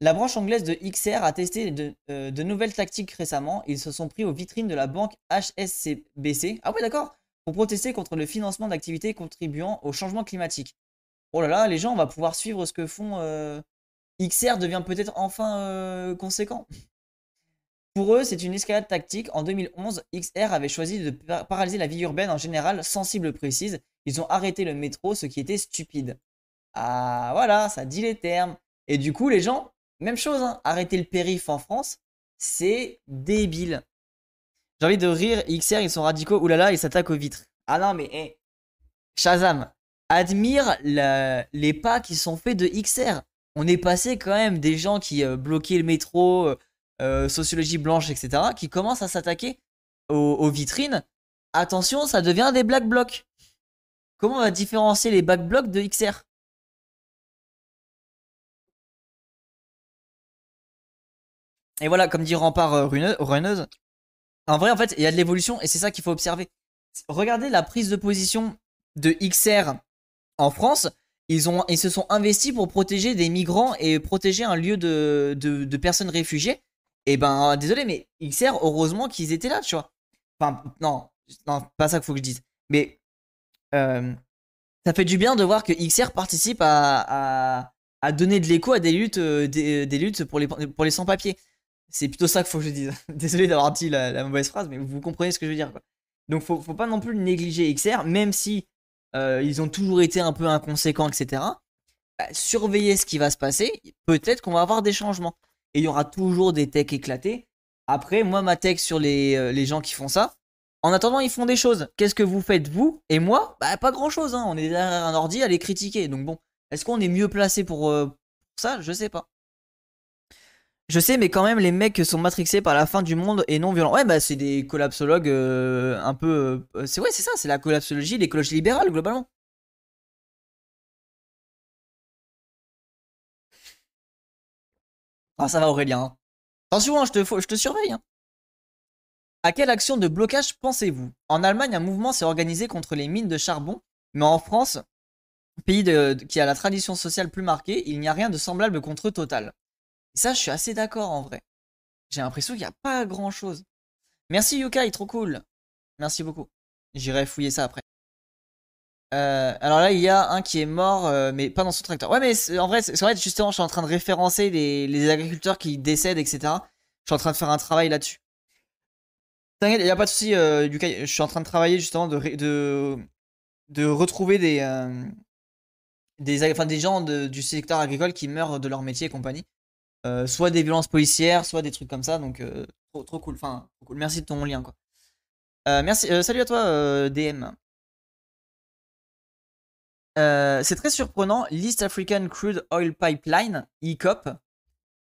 La branche anglaise de XR a testé de, euh, de nouvelles tactiques récemment. Ils se sont pris aux vitrines de la banque HSBC. Ah ouais, d'accord. Pour protester contre le financement d'activités contribuant au changement climatique. Oh là là, les gens, on va pouvoir suivre ce que font. euh, XR devient peut-être enfin euh, conséquent. Pour eux, c'est une escalade tactique. En 2011, XR avait choisi de par- paralyser la vie urbaine en général sans cible précise. Ils ont arrêté le métro, ce qui était stupide. Ah voilà, ça dit les termes. Et du coup, les gens, même chose, hein, arrêter le périph' en France, c'est débile. J'ai envie de rire, XR, ils sont radicaux. Oulala, ils s'attaquent aux vitres. Ah non, mais hé, Shazam, admire les pas qui sont faits de XR. On est passé quand même des gens qui euh, bloquaient le métro, euh, euh, sociologie blanche, etc., qui commencent à s'attaquer aux, aux vitrines. Attention, ça devient des black blocs. Comment on va différencier les black blocs de XR Et voilà, comme dit Rempart euh, Runneuse, en vrai, en fait, il y a de l'évolution et c'est ça qu'il faut observer. Regardez la prise de position de XR en France. Ils, ont, ils se sont investis pour protéger des migrants et protéger un lieu de, de, personnes réfugiées. Et ben, désolé, mais XR, heureusement qu'ils étaient là, tu vois. Enfin, non, non, pas ça qu'il faut que je dise. Mais euh, ça fait du bien de voir que XR participe à, à, à donner de l'écho à des luttes, euh, des, des luttes pour les, pour les sans-papiers. C'est plutôt ça qu'il faut que je dise. Désolé d'avoir dit la, mauvaise phrase, mais vous comprenez ce que je veux dire. Quoi. Donc faut, faut pas non plus négliger XR, même si euh, ils ont toujours été un peu inconséquents, etc. Bah, surveiller ce qui va se passer, peut-être qu'on va avoir des changements. Et il y aura toujours des techs éclatés. Après, moi, ma tech sur les, euh, gens qui font ça, en attendant, ils font des choses. Qu'est-ce que vous faites, vous Et moi? Bah, pas grand-chose. Hein. On est derrière un ordi à les critiquer. Donc bon, est-ce qu'on est mieux placé pour, euh, ça? Je sais pas. Je sais, mais quand même, les mecs sont matrixés par la fin du monde et non violents. Ouais, bah, c'est des collapsologues euh, un peu. euh, c'est ouais, c'est ça, c'est la collapsologie, l'écologie libérale, globalement. Ah, ça va, Aurélien. Attention, hein, je, te, je te surveille. hein. À quelle action de blocage pensez-vous? En Allemagne, un mouvement s'est organisé contre les mines de charbon, mais en France, pays qui a la tradition sociale plus marquée, il n'y a rien de semblable contre Total. Et ça, je suis assez d'accord en vrai. J'ai l'impression qu'il n'y a pas grand chose. Merci Yukai, trop cool. Merci beaucoup. J'irai fouiller ça après. Euh, alors là, il y a un qui est mort, euh, mais pas dans son tracteur. Ouais, mais en vrai, justement, je suis en train de référencer les, agriculteurs qui décèdent, etc. Je suis en train de faire un travail là-dessus. T'inquiète, il n'y a pas de souci, euh, Yukai. Je suis en train de travailler justement de, retrouver des, des, gens du secteur agricole qui meurent de leur métier et compagnie. Euh, soit des violences policières, soit des trucs comme ça. Donc, euh, trop, trop cool. Enfin, trop cool. Merci de ton lien, quoi. Euh, merci. salut à toi, DM. C'est très surprenant. l'East African Crude Oil Pipeline, ECOP,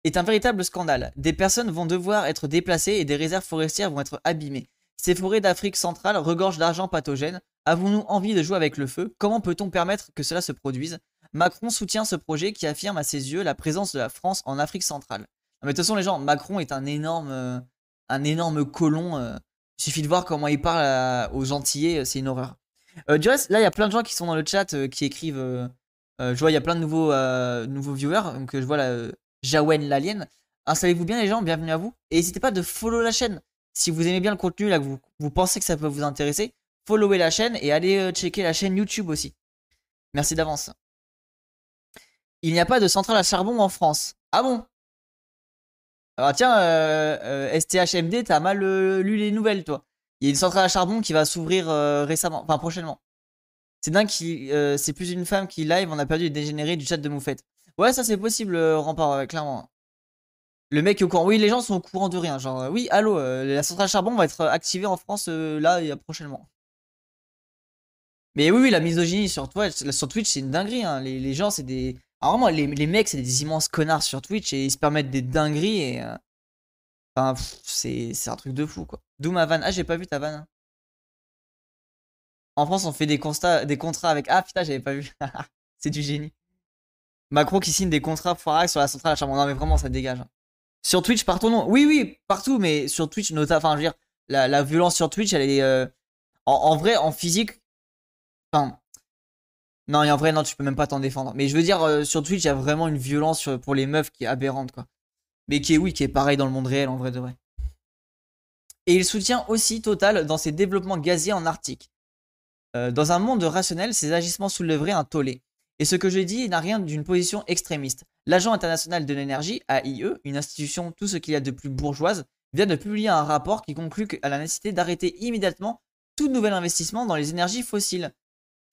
est un véritable scandale. Des personnes vont devoir être déplacées et des réserves forestières vont être abîmées. Ces forêts d'Afrique centrale regorgent d'argent pathogène. Avons-nous envie de jouer avec le feu? Comment peut-on permettre que cela se produise? Macron soutient ce projet qui affirme à ses yeux la présence de la France en Afrique centrale. Mais de toute façon, les gens, Macron est un énorme, euh, un énorme colon. euh. Il suffit de voir comment il parle aux Antillais, euh, c'est une horreur. Du reste, là, il y a plein de gens qui sont dans le chat qui écrivent. je vois, il y a plein de nouveaux, nouveaux viewers. Donc, je vois là, Jawen l'alien. Installez-vous bien, les gens, bienvenue à vous. Et n'hésitez pas de follow la chaîne. Si vous aimez bien le contenu, là, que vous, vous pensez que ça peut vous intéresser, followez la chaîne et allez checker la chaîne YouTube aussi. Merci d'avance. Il n'y a pas de centrale à charbon en France. Ah bon? Alors tiens, euh, euh, STHMD, t'as mal euh, lu les nouvelles, toi. Il y a une centrale à charbon qui va s'ouvrir euh, récemment, enfin prochainement. C'est dingue, c'est plus une femme qui live, on a perdu les dégénérés du chat de Moufette. Ouais, ça c'est possible, Rempart, clairement. Le mec est au courant. Oui, les gens sont au courant de rien. Genre, oui, allô, la centrale à charbon va être activée en France là, et, prochainement. Mais oui, oui, la misogynie sur Twitch, sur Twitch c'est une dinguerie. hein. Les gens, c'est des. Alors, vraiment, les, mecs, c'est des immenses connards sur Twitch et ils se permettent des dingueries et. euh, Enfin, c'est un truc de fou, quoi. D'où ma vanne. Ah, j'ai pas vu ta vanne. hein. En France, on fait des, constats, des contrats avec. Ah, putain, j'avais pas vu. c'est du génie. Macron qui signe des contrats foirax sur la centrale à charbon. Non, mais vraiment, ça dégage. hein. Sur Twitch, partout, non. Oui, oui, partout, mais sur Twitch, notamment. Enfin, je veux dire, la, la violence sur Twitch, elle est. euh, en, en vrai, en physique. Enfin. Non, et en vrai, non, tu peux même pas t'en défendre. Mais je veux dire, euh, sur Twitch, il y a vraiment une violence sur- pour les meufs qui est aberrante, quoi. Mais qui est, oui, qui est pareil dans le monde réel, en vrai de vrai. Et il soutient aussi Total dans ses développements gaziers en Arctique. Euh, dans un monde rationnel, ces agissements soulèveraient un tollé. Et ce que je dis n'a rien d'une position extrémiste. L'Agent international de l'énergie, AIE, une institution tout ce qu'il y a de plus bourgeoise, vient de publier un rapport qui conclut à la nécessité d'arrêter immédiatement tout nouvel investissement dans les énergies fossiles,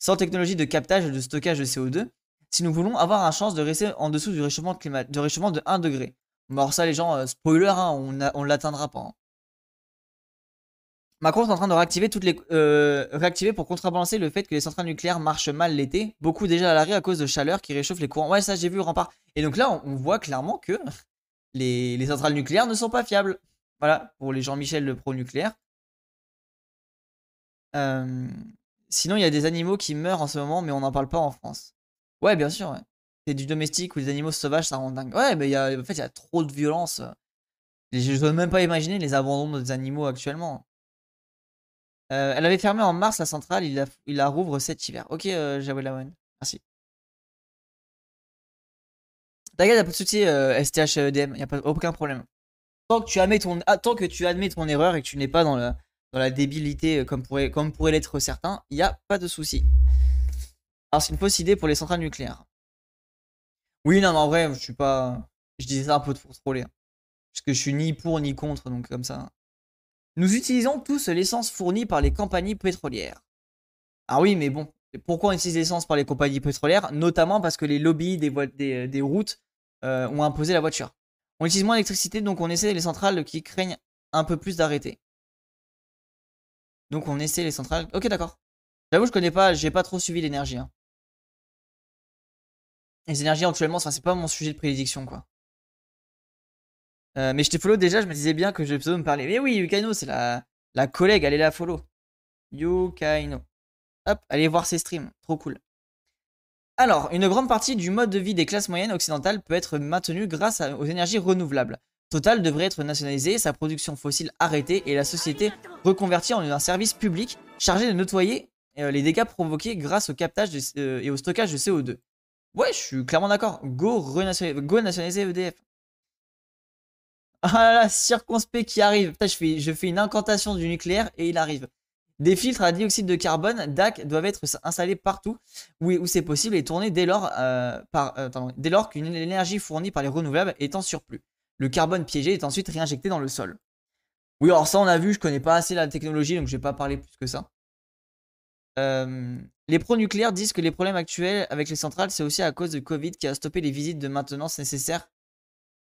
sans technologie de captage et de stockage de CO2, si nous voulons avoir une chance de rester en dessous du réchauffement, climat- de réchauffement de 1 degré. Bon, alors ça, les gens, euh, spoiler, hein, on, on l'atteindra pas. hein. Macron est en train de réactiver toutes les euh, réactiver pour contrebalancer le fait que les centrales nucléaires marchent mal l'été, beaucoup déjà à l'arrêt à cause de chaleur qui réchauffe les courants. Ouais, ça j'ai vu rempart. Et donc là, on, on voit clairement que les, les centrales nucléaires ne sont pas fiables. Voilà, pour les Jean-Michel le pro-nucléaire. Euh, sinon, il y a des animaux qui meurent en ce moment, mais on n'en parle pas en France. Ouais, bien sûr. C'est du domestique ou des animaux sauvages, ça rend dingue. Ouais, mais y a, en fait, il y a trop de violence. Je ne même pas imaginer les abandons des animaux actuellement. Euh, elle avait fermé en mars la centrale, il la, rouvre cet hiver. Ok, euh, Jawel. Merci. T'inquiète, y'a pas de souci, euh, STHDM, y a pas, aucun problème. Tant que tu admets ton, ah, tant que tu admets ton erreur et que tu n'es pas dans la, dans la débilité euh, comme pourrait, comme pourrait l'être certains, y a pas de souci. Alors c'est une fausse idée pour les centrales nucléaires. Oui, non, mais en vrai, je suis pas. Je disais ça un peu pour troller. hein. Parce que je suis ni pour ni contre, donc comme ça. Nous utilisons tous l'essence fournie par les compagnies pétrolières. Ah oui, mais bon, pourquoi on utilise l'essence par les compagnies pétrolières? Notamment parce que les lobbies des, des routes euh, ont imposé la voiture. On utilise moins d'électricité, donc on essaie les centrales qui craignent un peu plus d'arrêter. Donc on essaie les centrales. Ok, d'accord. J'avoue, je connais pas, j'ai pas trop suivi l'énergie. hein. Les énergies actuellement, ça c'est pas mon sujet de prédiction quoi. Euh, mais je t'ai follow déjà, je me disais bien que je vais me parler. Mais oui, Yukaino, c'est la, la collègue, allez la follow. Yukaino. Hop, allez voir ses streams, trop cool. Alors, une grande partie du mode de vie des classes moyennes occidentales peut être maintenue grâce aux énergies renouvelables. Total devrait être nationalisé, sa production fossile arrêtée et la société reconvertie en un service public chargé de nettoyer euh, les dégâts provoqués grâce au captage euh, et au stockage de CO2. Ouais, je suis clairement d'accord. Go, nationaliser EDF. Ah là là, circonspect qui arrive. Je fais, je fais une incantation du nucléaire et il arrive. Des filtres à dioxyde de carbone, DAC, doivent être installés partout où, c'est possible et tournés euh, dès lors qu'une énergie fournie par les renouvelables est en surplus. Le carbone piégé est ensuite réinjecté dans le sol. Oui, alors ça on a vu, je connais pas assez la technologie, donc je vais pas parler plus que ça. Euh, les pro-nucléaires disent que les problèmes actuels avec les centrales, c'est aussi à cause de Covid qui a stoppé les visites de maintenance nécessaires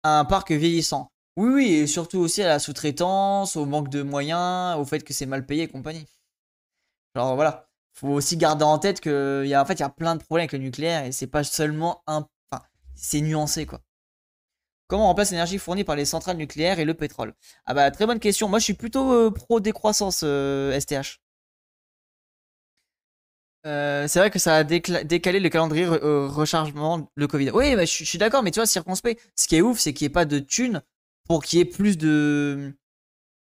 à un parc vieillissant. Oui, oui, et surtout aussi à la sous-traitance, au manque de moyens, au fait que c'est mal payé et compagnie. Genre voilà, faut aussi garder en tête qu'il y a en fait il y a plein de problèmes avec le nucléaire et c'est pas seulement un, enfin c'est nuancé quoi. Comment on remplace l'énergie fournie par les centrales nucléaires et le pétrole Ah bah très bonne question. Moi je suis plutôt euh, pro décroissance STH. Euh, euh, c'est vrai que ça a décalé le calendrier rechargement le Covid. Oui, bah, je, suis d'accord, mais tu vois, circonspect. Ce qui est ouf, c'est qu'il n'y ait pas de thunes pour qu'il y ait plus de.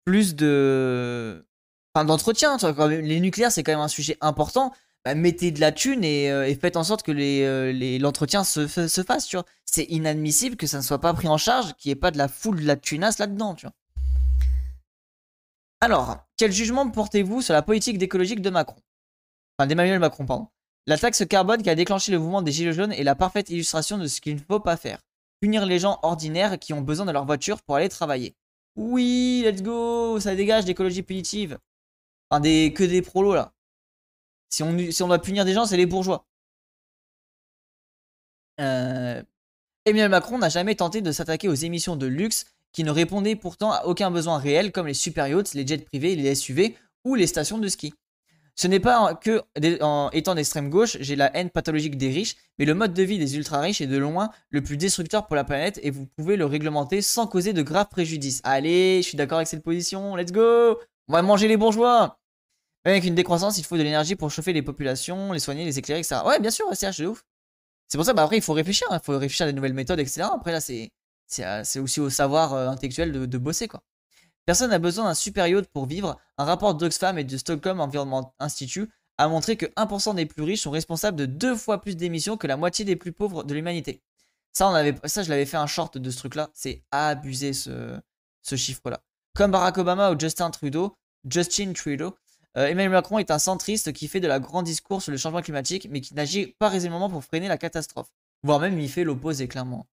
Plus de. Enfin, d'entretien. Les nucléaires, c'est quand même un sujet important. Bah, mettez de la thune et, euh, faites en sorte que l'entretien les, se, se, fasse, tu vois. C'est inadmissible que ça ne soit pas pris en charge, qu'il n'y ait pas de la foule de la tunasse là-dedans, tu vois. Alors, quel jugement portez-vous sur la politique d'écologique de Macron? Enfin, d'Emmanuel Macron, pardon. La taxe carbone qui a déclenché le mouvement des Gilets jaunes est la parfaite illustration de ce qu'il ne faut pas faire. Punir les gens ordinaires qui ont besoin de leur voiture pour aller travailler. Oui, let's go, ça dégage l'écologie punitive. Enfin, des, que des prolos là. Si on, doit punir des gens, c'est les bourgeois. Euh, Emmanuel Macron n'a jamais tenté de s'attaquer aux émissions de luxe qui ne répondaient pourtant à aucun besoin réel comme les super yachts, les jets privés, les SUV ou les stations de ski. Ce n'est pas que étant d'extrême gauche, j'ai la haine pathologique des riches, mais le mode de vie des ultra riches est de loin le plus destructeur pour la planète et vous pouvez le réglementer sans causer de graves préjudices. Allez, je suis d'accord avec cette position, let's go On va manger les bourgeois avec une décroissance, il faut de l'énergie pour chauffer les populations, les soigner, les éclairer, etc. Ouais, bien sûr, c'est de ouf. C'est pour ça, bah après, il faut réfléchir, il hein. faut réfléchir à des nouvelles méthodes, etc. Après, là, c'est euh, aussi au savoir euh, intellectuel de, bosser, quoi. Personne n'a besoin d'un super pour vivre. Un rapport d'Oxfam et de Stockholm Environment Institute a montré que 1% des plus riches sont responsables de deux fois plus d'émissions que la moitié des plus pauvres de l'humanité. Ça, on avait, ça, je l'avais fait un short de ce truc-là. C'est abusé ce, ce chiffre-là. Comme Barack Obama ou Justin Trudeau, Justin Trudeau, euh, Emmanuel Macron est un centriste qui fait de la grand discours sur le changement climatique, mais qui n'agit pas résolument pour freiner la catastrophe. Voire même, il fait l'opposé, clairement.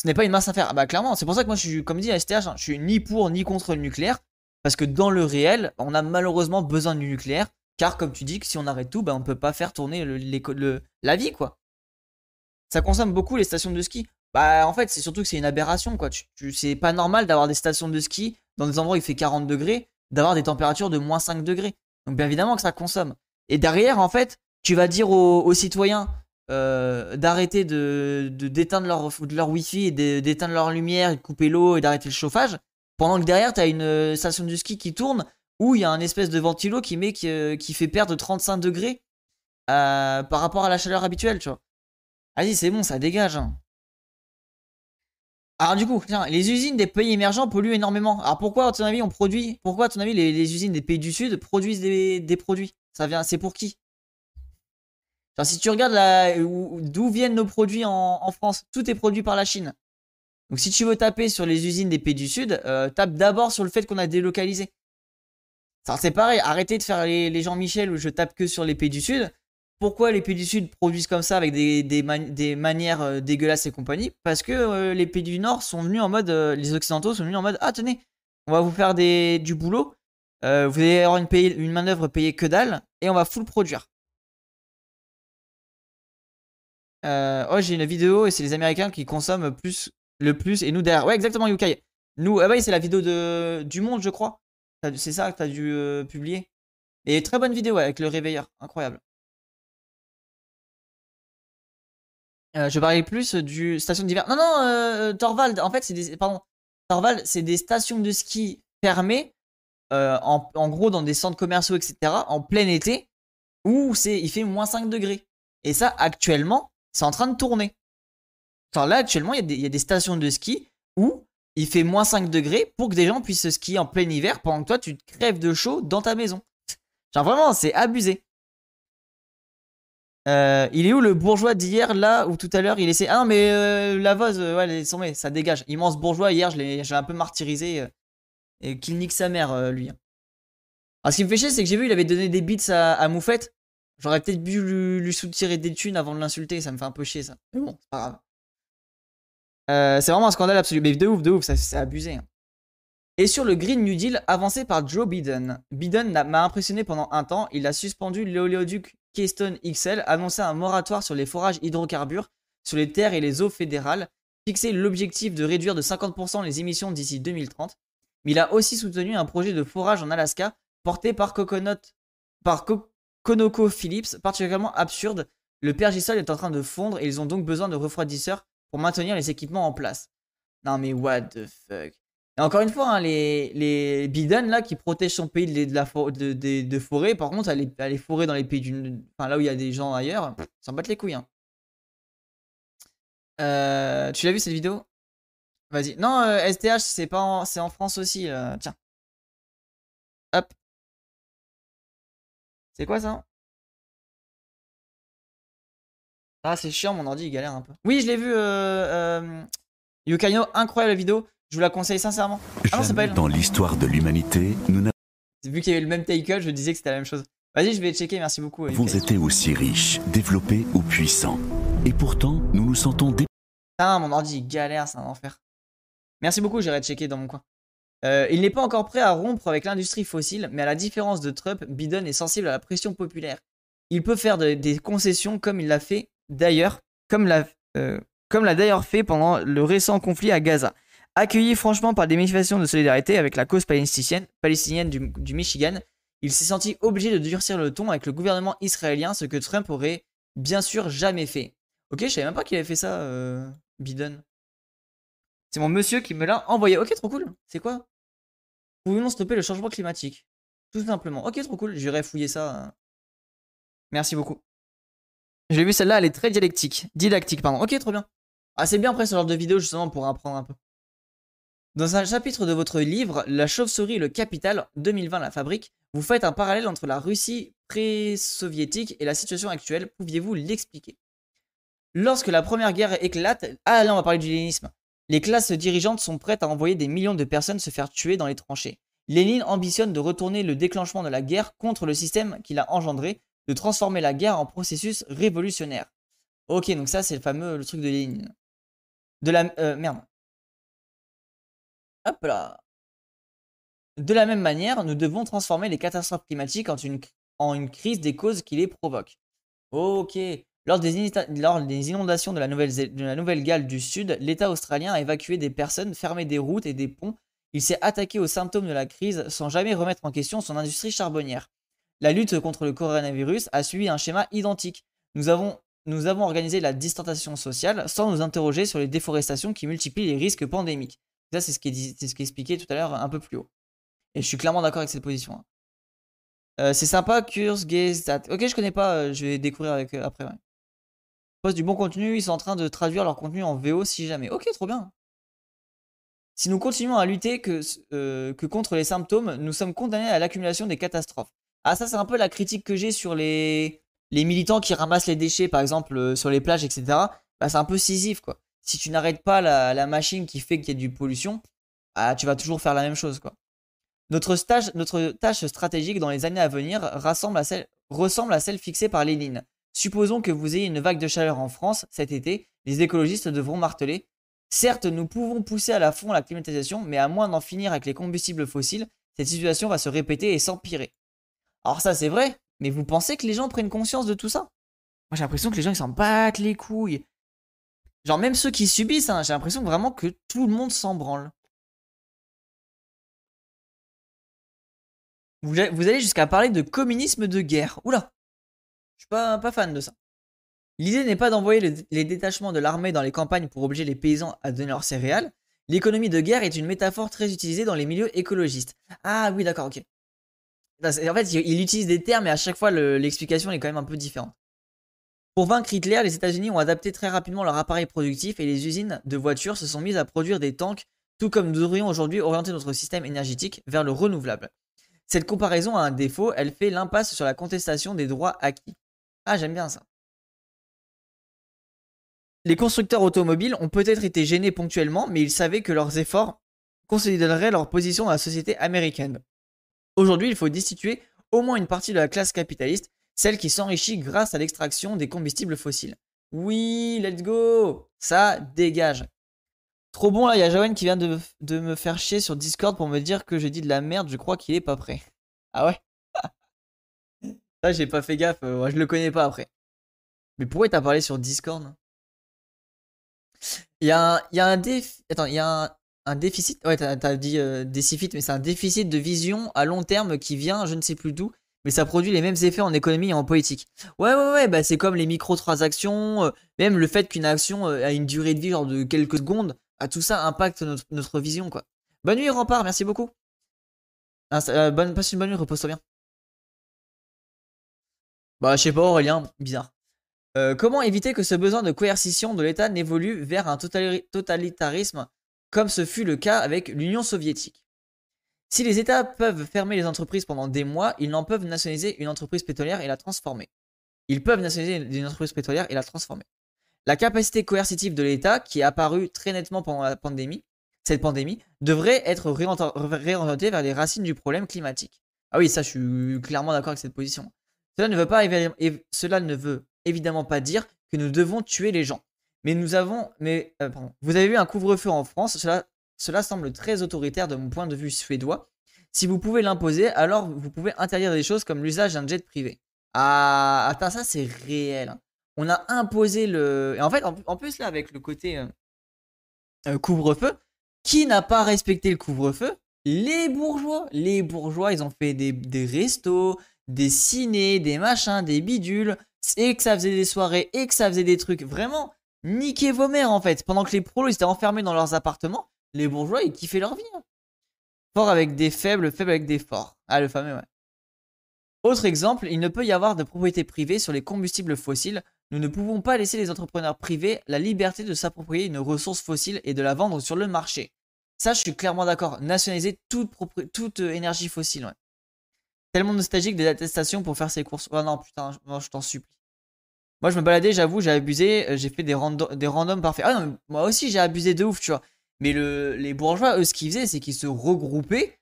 Ce n'est pas une masse à faire. Ah bah clairement, c'est pour ça que moi, je suis, comme dit à STH, je suis ni pour ni contre le nucléaire. Parce que dans le réel, on a malheureusement besoin du nucléaire. Car comme tu dis, que si on arrête tout, bah, on peut pas faire tourner le, la vie, quoi. Ça consomme beaucoup les stations de ski. Bah en fait, c'est surtout que c'est une aberration, quoi. C'est pas normal d'avoir des stations de ski dans des endroits où il fait 40 degrés d'avoir des températures de moins 5 degrés. Donc bien évidemment que ça consomme. Et derrière, en fait, tu vas dire aux, citoyens euh, d'arrêter de, d'éteindre leur, wifi et d'éteindre leur lumière, de couper l'eau et d'arrêter le chauffage, pendant que derrière, tu as une euh, station de ski qui tourne où il y a un espèce de ventilo qui, met, qui, euh, fait perdre 35 degrés par rapport à la chaleur habituelle, tu vois. Vas-y, c'est bon, ça dégage. Hein. Alors du coup, les usines des pays émergents polluent énormément. Alors pourquoi, à ton avis, on produit Pourquoi, ton avis, les, usines des pays du Sud produisent des, produits? Ça vient, c'est pour qui? Si tu regardes d'où viennent nos produits en, France, tout est produit par la Chine. Donc si tu veux taper sur les usines des pays du Sud, euh, tape d'abord sur le fait qu'on a délocalisé. c'est pareil, arrêtez de faire les, les Jean-Michel où je tape que sur les pays du Sud pourquoi les pays du Sud produisent comme ça avec des, manières euh, dégueulasses et compagnie? Parce que euh, les pays du Nord sont venus en mode, euh, les Occidentaux sont venus en mode, ah tenez, on va vous faire des, du boulot, vous allez avoir une, une manœuvre payée que dalle, et on va full produire. oh, j'ai une vidéo et c'est les Américains qui consomment plus, le plus, et nous derrière. Ouais, exactement, Yukai. Nous, ah ouais, c'est la vidéo de, du monde, je crois. C'est ça que tu as dû publier. Et très bonne vidéo avec le réveilleur, incroyable. Euh, je parlais plus du station d'hiver. Non, non, euh, Torvald, en fait, c'est des. Pardon. intervalles, c'est des stations de ski fermées, euh, en, en gros dans des centres commerciaux, etc., en plein été, où il fait moins 5 degrés. Et ça, actuellement, c'est en train de tourner. Enfin, là, actuellement, il y, a des- il y a des stations de ski où il fait moins 5 degrés pour que des gens puissent skier en plein hiver pendant que toi, tu te crèves de chaud dans ta maison. Genre vraiment, c'est abusé. Euh, il est où le bourgeois d'hier, là, ou tout à l'heure, il essaie... Ah non, mais euh, la vase, euh, ouais, ça dégage. Immense bourgeois, hier, je l'ai un peu martyrisé. et qu'il nique sa mère, lui. Alors, ce qui me fait chier, c'est que j'ai vu, il avait donné des beats à, Moufette. J'aurais peut-être dû lui, soutirer des thunes avant de l'insulter, ça me fait un peu chier, ça. Mais bon, c'est pas grave. C'est vraiment un scandale absolu. Mais de ouf, de ouf, ça c'est abusé. hein. Et sur le Green New Deal avancé par Joe Biden. Biden m'a impressionné pendant un temps. Il a suspendu l'éoléoduc Keystone XL, annoncé un moratoire sur les forages hydrocarbures sur les terres et les eaux fédérales, fixé l'objectif de réduire de 50% les émissions d'ici 2030. Mais il a aussi soutenu un projet de forage en Alaska porté par Coconut, par Co- ConocoPhillips, particulièrement absurde. Le pergisol est en train de fondre et ils ont donc besoin de refroidisseurs pour maintenir les équipements en place. Non mais what the fuck? Et encore une fois, hein, les, les là qui protègent son pays de, de la de, par contre, elle est, elle est forêt dans les pays du. Enfin là où il y a des gens ailleurs, s'en battent les couilles. hein. Euh, tu l'as vu cette vidéo? Vas-y. Non, euh, STH, c'est pas en, c'est en France aussi. euh, Tiens. Hop. C'est quoi ça? Ah, c'est chiant, mon ordi il galère un peu. Oui, je l'ai vu, euh, euh, Yukaino, incroyable vidéo. Je vous la conseille sincèrement. Ah non, c'est pas Jamais elle. dans l'histoire de l'humanité, nous Vu qu'il y avait le même take je disais que c'était la même chose. Vas-y, je vais checker, merci beaucoup. n'avons Yukaino. été aussi riches, développés ou puissants. Et pourtant, nous nous sentons dé- Putain, mon ordi il galère, c'est un enfer. Merci beaucoup, j'irai checker dans mon coin. Euh, il n'est pas encore prêt à rompre avec l'industrie fossile, mais à la différence de Trump, Biden est sensible à la pression populaire. Il peut faire de- des concessions comme il l'a fait d'ailleurs, comme l'a euh, comme l'a d'ailleurs fait pendant le récent conflit à Gaza. Accueilli franchement par des manifestations de solidarité avec la cause palestinienne, du, Michigan, il s'est senti obligé de durcir le ton avec le gouvernement israélien, ce que Trump aurait bien sûr jamais fait. Ok, je savais même pas qu'il avait fait ça, euh, Biden. C'est mon monsieur qui me l'a envoyé. Ok, trop cool. C'est quoi? Pouvons-nous stopper le changement climatique? Tout simplement. Ok, trop cool. J'irai fouiller ça. hein. Merci beaucoup. J'ai vu celle-là, elle est très dialectique. Didactique, pardon. Ok, trop bien. Ah, c'est bien après ce genre de vidéo justement pour apprendre un peu. Dans un chapitre de votre livre, La chauve-souris et le capital, 2020 la fabrique, vous faites un parallèle entre la Russie pré-soviétique et la situation actuelle. Pouviez-vous l'expliquer? Lorsque la première guerre éclate, ah là on va parler du léninisme. Les classes dirigeantes sont prêtes à envoyer des millions de personnes se faire tuer dans les tranchées. Lénine ambitionne de retourner le déclenchement de la guerre contre le système qu'il a engendré, de transformer la guerre en processus révolutionnaire. Ok, donc ça c'est le fameux le truc de Lénine. De la euh, merde. Hop là. De la même manière, nous devons transformer les catastrophes climatiques en une, crise des causes qui les provoquent. Ok. Lors des, inondations de la Nouvelle- de la Nouvelle-Galles du Sud, l'État australien a évacué des personnes, fermé des routes et des ponts. Il s'est attaqué aux symptômes de la crise sans jamais remettre en question son industrie charbonnière. La lutte contre le coronavirus a suivi un schéma identique. Nous avons, nous avons organisé la distanciation sociale sans nous interroger sur les déforestations qui multiplient les risques pandémiques. Ça, c'est ce qui est, expliqué tout à l'heure un peu plus haut. Et je suis clairement d'accord avec cette position. hein. Euh, c'est sympa, Curse, Gaze, That. Ok, je connais pas, euh, je vais découvrir avec, euh, après. Ouais. Poste du bon contenu, ils sont en train de traduire leur contenu en VO si jamais. Ok, trop bien. Si nous continuons à lutter que, contre les symptômes, nous sommes condamnés à l'accumulation des catastrophes. Ah, ça, c'est un peu la critique que j'ai sur les, les militants qui ramassent les déchets, par exemple, sur les plages, etc. Bah, c'est un peu scisif, quoi. Si tu n'arrêtes pas la, machine qui fait qu'il y a du pollution, ah, tu vas toujours faire la même chose, quoi. Notre, notre tâche stratégique dans les années à venir ressemble à celle fixée par Lénine. Supposons que vous ayez une vague de chaleur en France cet été, les écologistes devront marteler. Certes, nous pouvons pousser à la fond la climatisation, mais à moins d'en finir avec les combustibles fossiles, cette situation va se répéter et s'empirer. Alors ça c'est vrai, mais vous pensez que les gens prennent conscience de tout ça? Moi j'ai l'impression que les gens ils s'en battent les couilles. Genre même ceux qui subissent, hein, j'ai l'impression vraiment que tout le monde s'en branle. Vous, allez jusqu'à parler de communisme de guerre. Oula Je suis pas, fan de ça. L'idée n'est pas d'envoyer les, les détachements de l'armée dans les campagnes pour obliger les paysans à donner leurs céréales. L'économie de guerre est une métaphore très utilisée dans les milieux écologistes. Ah oui, d'accord, ok. En fait, il utilise des termes et à chaque fois l'explication est quand même un peu différente. Pour vaincre Hitler, les États-Unis ont adapté très rapidement leur appareil productif et les usines de voitures se sont mises à produire des tanks, tout comme nous devrions aujourd'hui orienter notre système énergétique vers le renouvelable. Cette comparaison a un défaut, elle fait l'impasse sur la contestation des droits acquis. Ah, j'aime bien ça. Les constructeurs automobiles ont peut-être été gênés ponctuellement, mais ils savaient que leurs efforts consolideraient leur position dans la société américaine. Aujourd'hui, il faut destituer au moins une partie de la classe capitaliste, celle qui s'enrichit grâce à l'extraction des combustibles fossiles. Oui, let's go Ça dégage. Trop bon là, il y a Joanne qui vient de, me faire chier sur Discord pour me dire que j'ai dit de la merde, je crois qu'il est pas prêt. Ah ouais? Ça j'ai pas fait gaffe, euh, je le connais pas après. Mais pourquoi t'as parlé sur Discord? Il y a un, défi... Attends, y a un, déficit... Ouais, t'as dit euh, mais c'est un déficit de vision à long terme qui vient, je ne sais plus d'où, mais ça produit les mêmes effets en économie et en politique. Ouais, ouais, ouais, bah c'est comme les microtransactions, euh, même le fait qu'une action a une durée de vie genre de quelques secondes, tout ça impacte notre, vision, quoi. Bonne nuit, Rempart, merci beaucoup. Ah, euh, bonne, passe une bonne nuit, repose-toi bien. Bah, je sais pas, Aurélien, bizarre. Euh, comment éviter que ce besoin de coercition de l'État n'évolue vers un totalitarisme comme ce fut le cas avec l'Union soviétique? Si les États peuvent fermer les entreprises pendant des mois, ils n'en peuvent nationaliser une entreprise pétrolière et la transformer. Ils peuvent nationaliser une entreprise pétrolière et la transformer. La capacité coercitive de l'État, qui est apparue très nettement pendant la pandémie, cette pandémie, devrait être réorientée vers les racines du problème climatique. Ah oui, ça, je suis clairement d'accord avec cette position. Cela ne veut pas, cela ne veut évidemment pas dire que nous devons tuer les gens. Mais nous avons, mais euh, vous avez vu un couvre-feu en France. Cela, cela semble très autoritaire de mon point de vue suédois. Si vous pouvez l'imposer, alors vous pouvez interdire des choses comme l'usage d'un jet privé. Ah, attends, ça c'est réel. Hein on a imposé le. Et en fait, en, plus, là, avec le côté euh, euh, couvre-feu, qui n'a pas respecté le couvre-feu? Les bourgeois. Les bourgeois, ils ont fait des, restos, des cinés, des machins, des bidules, et que ça faisait des soirées, et que ça faisait des trucs. Vraiment, niquez vos mères, en fait. Pendant que les prolos, étaient enfermés dans leurs appartements, les bourgeois, ils kiffaient leur vie. Hein. Fort avec des faibles, faibles avec des forts. Ah, le fameux, ouais. Autre exemple, il ne peut y avoir de propriété privée sur les combustibles fossiles nous ne pouvons pas laisser les entrepreneurs privés la liberté de s'approprier une ressource fossile et de la vendre sur le marché. Ça, je suis clairement d'accord. Nationaliser toute, euh, énergie fossile. Ouais. Tellement nostalgique des attestations pour faire ses courses. Oh non, putain, je t'en supplie. Moi, je me baladais, j'avoue, j'ai abusé. Euh, j'ai fait des, des randoms parfaits. Ah non, moi aussi, j'ai abusé de ouf, tu vois. Mais le, les bourgeois, eux, ce qu'ils faisaient, c'est qu'ils se regroupaient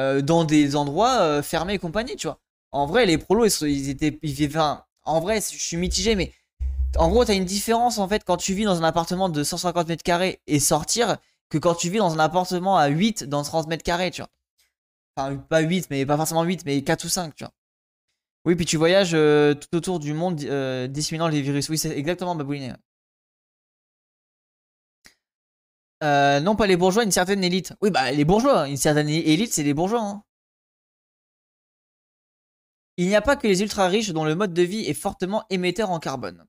euh, dans des endroits fermés et compagnie, tu vois. En vrai, les prolos, ils, étaient. Ils, en vrai, je suis mitigé, mais en gros, t'as une différence en fait quand tu vis dans un appartement de 150 mètres carrés et sortir que quand tu vis dans un appartement à 8 dans 30 mètres carrés, tu vois. Enfin, pas 8, mais pas forcément 8, mais 4 ou 5, tu vois. Oui, puis tu voyages euh, tout autour du monde euh, disséminant les virus. Oui, c'est exactement babouiné. Euh, non, pas les bourgeois, une certaine élite. Oui, bah les bourgeois, une certaine élite, c'est les bourgeois. Hein. Il n'y a pas que les ultra riches dont le mode de vie est fortement émetteur en carbone.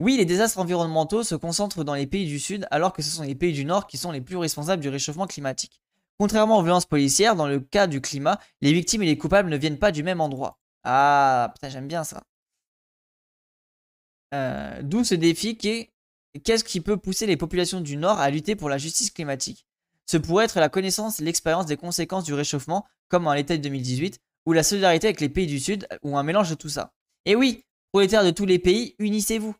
Oui, les désastres environnementaux se concentrent dans les pays du Sud, alors que ce sont les pays du Nord qui sont les plus responsables du réchauffement climatique. Contrairement aux violences policières, dans le cas du climat, les victimes et les coupables ne viennent pas du même endroit. Ah, putain, j'aime bien ça. Euh, d'où ce défi qui est qu'est-ce qui peut pousser les populations du Nord à lutter pour la justice climatique? Ce pourrait être la connaissance l'expérience des conséquences du réchauffement, comme en l'été 2018, ou la solidarité avec les pays du Sud, ou un mélange de tout ça. Et oui, prolétaires de tous les pays, unissez-vous.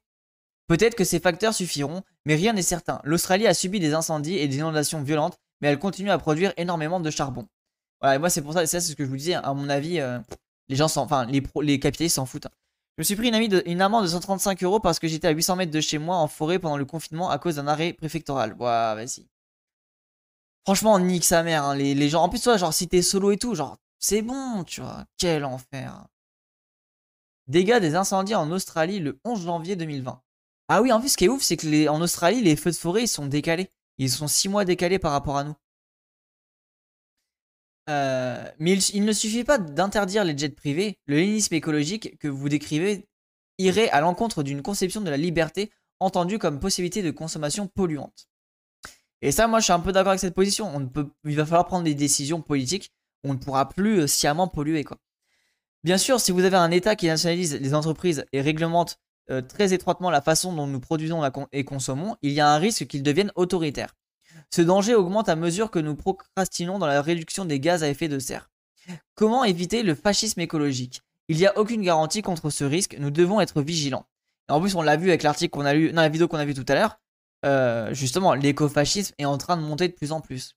Peut-être que ces facteurs suffiront, mais rien n'est certain. L'Australie a subi des incendies et des inondations violentes, mais elle continue à produire énormément de charbon. Voilà, et moi c'est pour ça, c'est ce que je vous disais, à mon avis, euh, les gens enfin, les, les capitalistes s'en foutent. Je me suis pris une, une, amende de 135 euros parce que j'étais à 800 mètres de chez moi en forêt pendant le confinement à cause d'un arrêt préfectoral. Ouais, vas-y. Franchement, nique sa mère, hein, les, les, gens. En plus, toi, genre, si t'es solo et tout, genre, c'est bon, tu vois. Quel enfer. Dégâts des incendies en Australie le 11 janvier 2020. Ah oui, en plus, ce qui est ouf, c'est que en Australie, les feux de forêt, ils sont décalés. Ils sont 6 mois décalés par rapport à nous. Euh, mais il, ne suffit pas d'interdire les jets privés. Le lénisme écologique que vous décrivez irait à l'encontre d'une conception de la liberté entendue comme possibilité de consommation polluante. Et ça, moi, je suis un peu d'accord avec cette position. On peut, il va falloir prendre des décisions politiques. On ne pourra plus euh, sciemment polluer, quoi. Bien sûr, si vous avez un État qui nationalise les entreprises et réglemente euh, très étroitement la façon dont nous produisons et consommons, il y a un risque qu'ils deviennent autoritaires. Ce danger augmente à mesure que nous procrastinons dans la réduction des gaz à effet de serre. Comment éviter le fascisme écologique? Il n'y a aucune garantie contre ce risque, nous devons être vigilants. en plus, on l'a vu avec l'article qu'on a lu, dans la vidéo qu'on a vue tout à l'heure, euh, justement, l'écofascisme est en train de monter de plus en plus.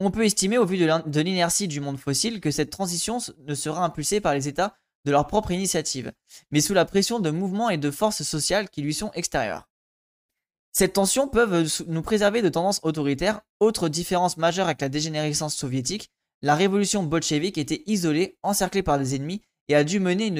On peut estimer, au vu de l'inertie du monde fossile, que cette transition ne sera impulsée par les États de leur propre initiative, mais sous la pression de mouvements et de forces sociales qui lui sont extérieures. Cette tension peut nous préserver de tendances autoritaires. Autre différence majeure avec la dégénérescence soviétique, la révolution bolchevique était isolée, encerclée par des ennemis et a dû mener une